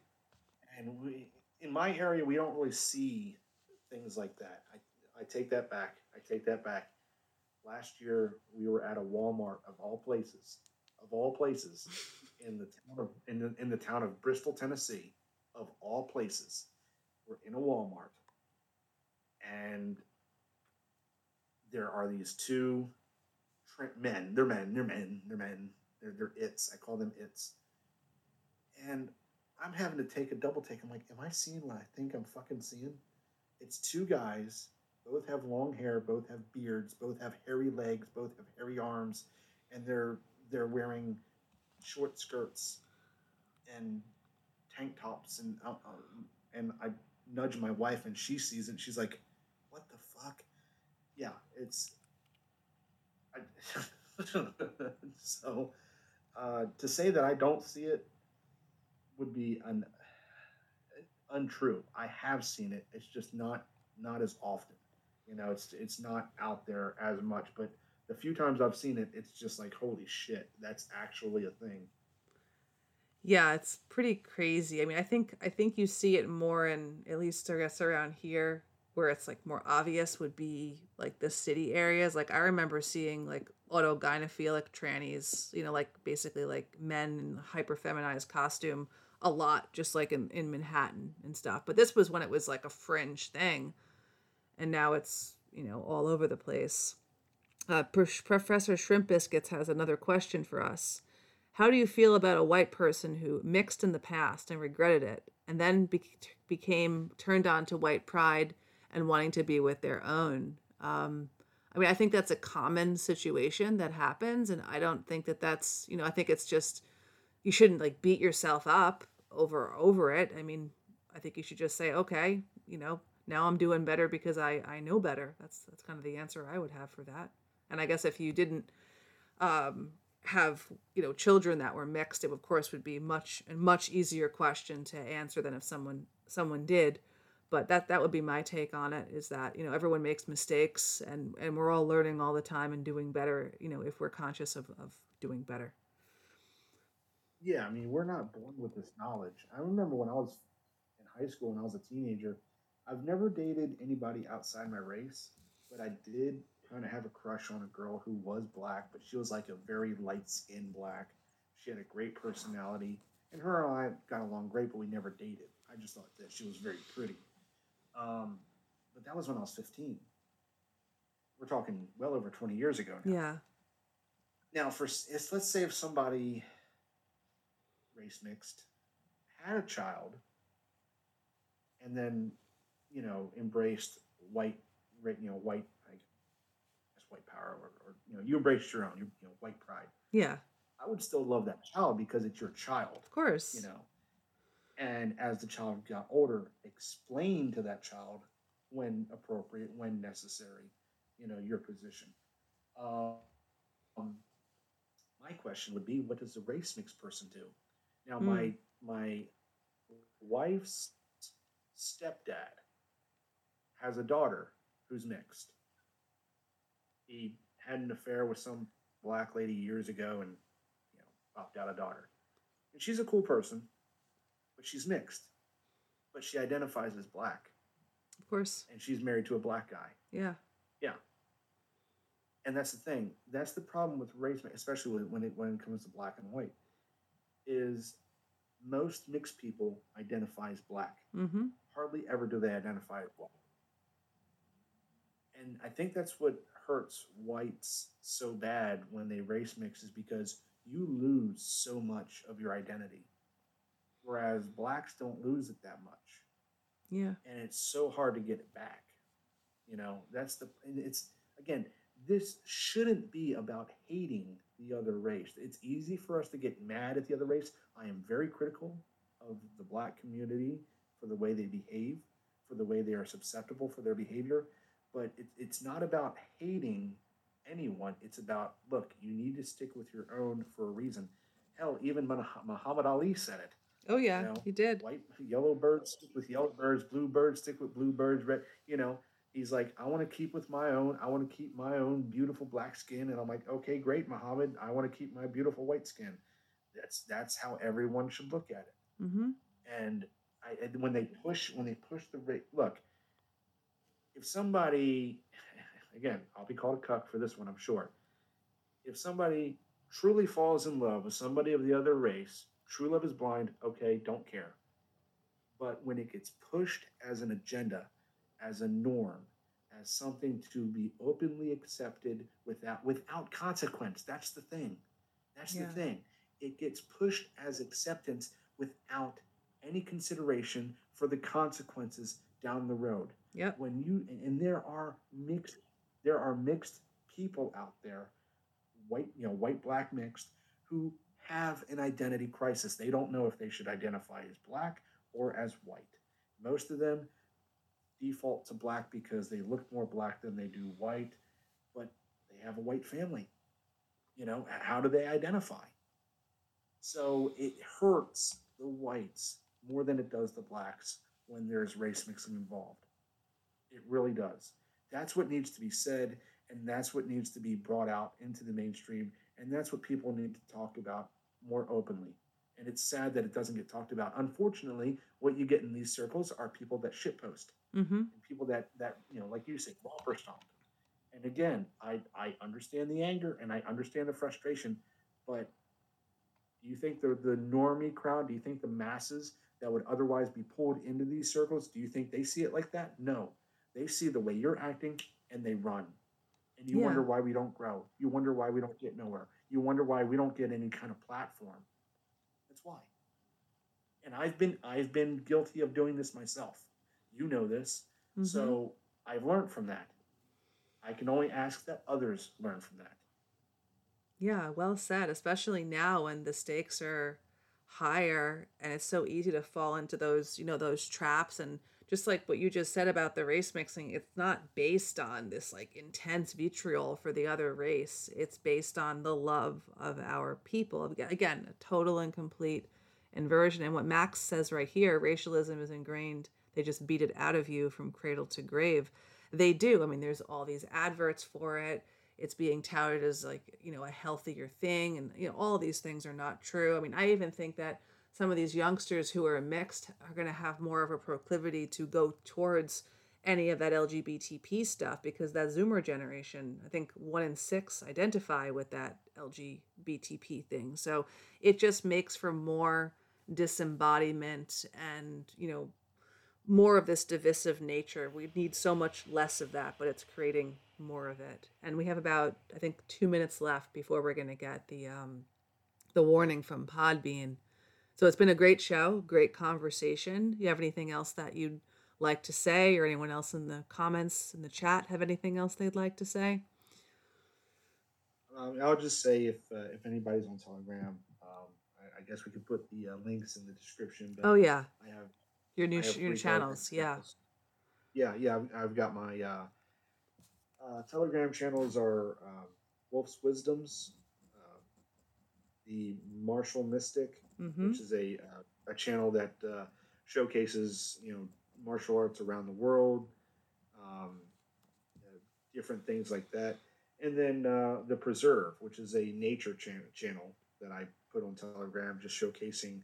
And we in my area we don't really see things like that. I I take that back. I take that back. Last year we were at a Walmart of all places, of all places, in the town of in the, in the town of Bristol, Tennessee, of all places. We're in a Walmart, and there are these two men. They're men. They're men. They're men. They're they're its. I call them its. And I'm having to take a double take. I'm like, am I seeing what I think I'm fucking seeing? It's two guys. Both have long hair. Both have beards. Both have hairy legs. Both have hairy arms, and they're they're wearing short skirts and tank tops and uh, uh, and I nudge my wife and she sees it. She's like, "What the fuck?" Yeah, it's. I, so, uh, to say that I don't see it would be un, untrue. I have seen it. It's just not not as often. You know, it's it's not out there as much. But the few times I've seen it, it's just like, holy shit, that's actually a thing. Yeah, it's pretty crazy. I mean, I think I think you see it more in at least I guess around here where it's like more obvious would be like the city areas. Like I remember seeing like autogynephilic trannies, you know, like basically like men in hyper feminized costume a lot, just like in, in Manhattan and stuff. But this was when it was like a fringe thing. And now it's, you know, all over the place. Uh, Professor Shrimp Biscuits has another question for us. How do you feel about a white person who mixed in the past and regretted it, and then be- became turned on to white pride and wanting to be with their own? Um, I mean, I think that's a common situation that happens, and I don't think that that's you know. I think it's just you shouldn't like beat yourself up over over it. I mean, I think you should just say, okay, you know, now I'm doing better because I I know better. That's that's kind of the answer I would have for that. And I guess if you didn't um, have you know children that were mixed, it of course would be much a much easier question to answer than if someone someone did. But that that would be my take on it. Is that you know everyone makes mistakes and and we're all learning all the time and doing better. You know if we're conscious of of doing better. Yeah, I mean we're not born with this knowledge. I remember when I was in high school when I was a teenager. I've never dated anybody outside my race, but I did kind of have a crush on a girl who was black, but she was like a very light skinned black. She had a great personality, and her and I got along great, but we never dated. I just thought that she was very pretty. Um, but that was when I was 15. We're talking well over 20 years ago now. Yeah. Now, for let's say if somebody race mixed had a child and then, you know, embraced white, you know, white white power or, or you know you embrace your own you know white pride. Yeah. I would still love that child because it's your child of course. you know? And as the child got older explain to that child when appropriate when necessary you know your position. Um, my question would be what does a race mixed person do? Now mm. my my wife's stepdad has a daughter who's mixed he had an affair with some black lady years ago and you know popped out a daughter. And she's a cool person, but she's mixed. But she identifies as black. Of course. And she's married to a black guy. Yeah. Yeah. And that's the thing. That's the problem with race, especially when it when it comes to black and white, is most mixed people identify as black. Mm-hmm. Hardly ever do they identify as black. And I think that's what hurts whites so bad when they race mix is because you lose so much of your identity. Whereas blacks don't lose it that much. Yeah. And it's so hard to get it back. You know, that's the, it's, again, this shouldn't be about hating the other race. It's easy for us to get mad at the other race. I am very critical of the black community for the way they behave, for the way they are susceptible for their behavior. But it, it's not about hating anyone. It's about, look, you need to stick with your own for a reason. Hell, even Muhammad Ali said it. Oh yeah, you know, he did. White, yellow birds stick with yellow birds. Blue birds stick with blue birds. Red, you know, he's like, I want to keep with my own. I want to keep my own beautiful black skin. And I'm like, okay, great, Muhammad. I want to keep my beautiful white skin. That's that's how everyone should look at it. Mm-hmm. And I, and when they push, when they push the rate, look, if somebody, again, I'll be called a cuck for this one, I'm sure. If somebody truly falls in love with somebody of the other race, true love is blind, okay, don't care. But when it gets pushed as an agenda, as a norm, as something to be openly accepted without without consequence, that's the thing. That's yeah. the thing. It gets pushed as acceptance without any consideration for the consequences down the road. Yeah. When you and there are mixed there are mixed people out there, white, you know, white black mixed who have an identity crisis. They don't know if they should identify as black or as white. Most of them default to black because they look more black than they do white, but they have a white family. You know, how do they identify? So it hurts the whites more than it does the blacks when there's race mixing involved. It really does. That's what needs to be said, and that's what needs to be brought out into the mainstream, and that's what people need to talk about more openly. And it's sad that it doesn't get talked about. Unfortunately, what you get in these circles are people that shitpost, mm-hmm. and people that that you know, like you say, romper stomp. And again, I I understand the anger and I understand the frustration, but do you think the the normie crowd? Do you think the masses that would otherwise be pulled into these circles, do you think they see it like that? No. They see the way you're acting and they run. And you yeah. wonder why we don't grow. You wonder why we don't get nowhere. You wonder why we don't get any kind of platform. That's why. And I've been I've been guilty of doing this myself. You know this. Mm-hmm. So I've learned from that. I can only ask that others learn from that. Yeah, well said, especially now when the stakes are higher and it's so easy to fall into those you know those traps and just like what you just said about the race mixing it's not based on this like intense vitriol for the other race. It's based on the love of our people. Again a total and complete inversion. And what max says right here racialism is ingrained. They just beat it out of you from cradle to grave. They do. I mean there's all these adverts for it. It's being touted as like you know a healthier thing and you know all these things are not true. I mean i even think that some of these youngsters who are mixed are going to have more of a proclivity to go towards any of that lgbtp stuff because that zoomer generation i think one in six identify with that lgbtp thing so it just makes for more disembodiment and you know more of this divisive nature we need so much less of that but it's creating more of it. And we have about I think two minutes left before we're going to get the um, the warning from Podbean. So it's been a great show, great conversation. You have anything else that you'd like to say, or anyone else in the comments in the chat have anything else they'd like to say? Um, I'll just say if uh, if anybody's on Telegram, um, I, I, guess we could put the uh, links in the description. But oh yeah, I have your new have your channels. Yeah, yeah, yeah. I've, I've got my uh, uh, Telegram channels are uh, Wolf's Wisdoms, uh, the Martial Mystic, mm-hmm. which is a uh, a channel that uh, showcases you know martial arts around the world, um, uh, different things like that, and then the Preserve, which is a nature cha- channel that I put on Telegram, just showcasing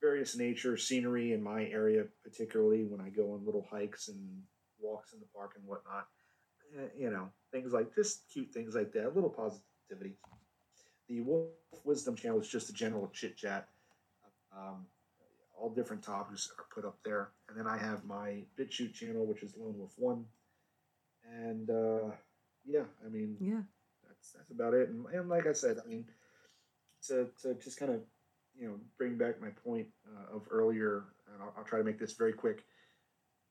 various nature scenery in my area, particularly when I go on little hikes and walks in the park and whatnot. You know, things like just cute things like that, a little positivity. The Wolf Wisdom channel is just a general chit chat. Um, all different topics are put up there. And then I have my BitChute channel, which is Lone Wolf One. And uh, yeah, I mean, Yeah. that's that's about it. And, and like I said, I mean, to to just kind of you know bring back my point uh, of earlier, and I'll, I'll try to make this very quick.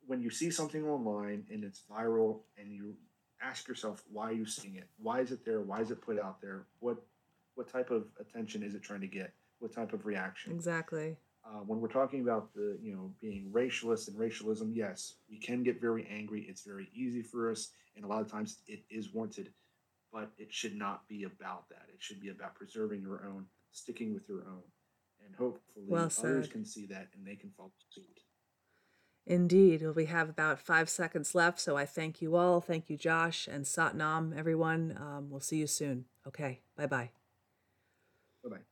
When you see something online and it's viral, and you ask yourself why are you seeing it? Why is it there? Why is it put out there? What what type of attention is it trying to get? What type of reaction? Exactly. uh, when we're talking about the you know being racialist and racialism yes we can get very angry it's very easy for us and a lot of times it is warranted but it should not be about that it should be about preserving your own sticking with your own and hopefully Well others can see that and they can follow suit Indeed. Well, we have about five seconds left, so I thank you all. Thank you, Josh and Satnam, everyone. Um, we'll see you soon. Okay. Bye bye. bye-bye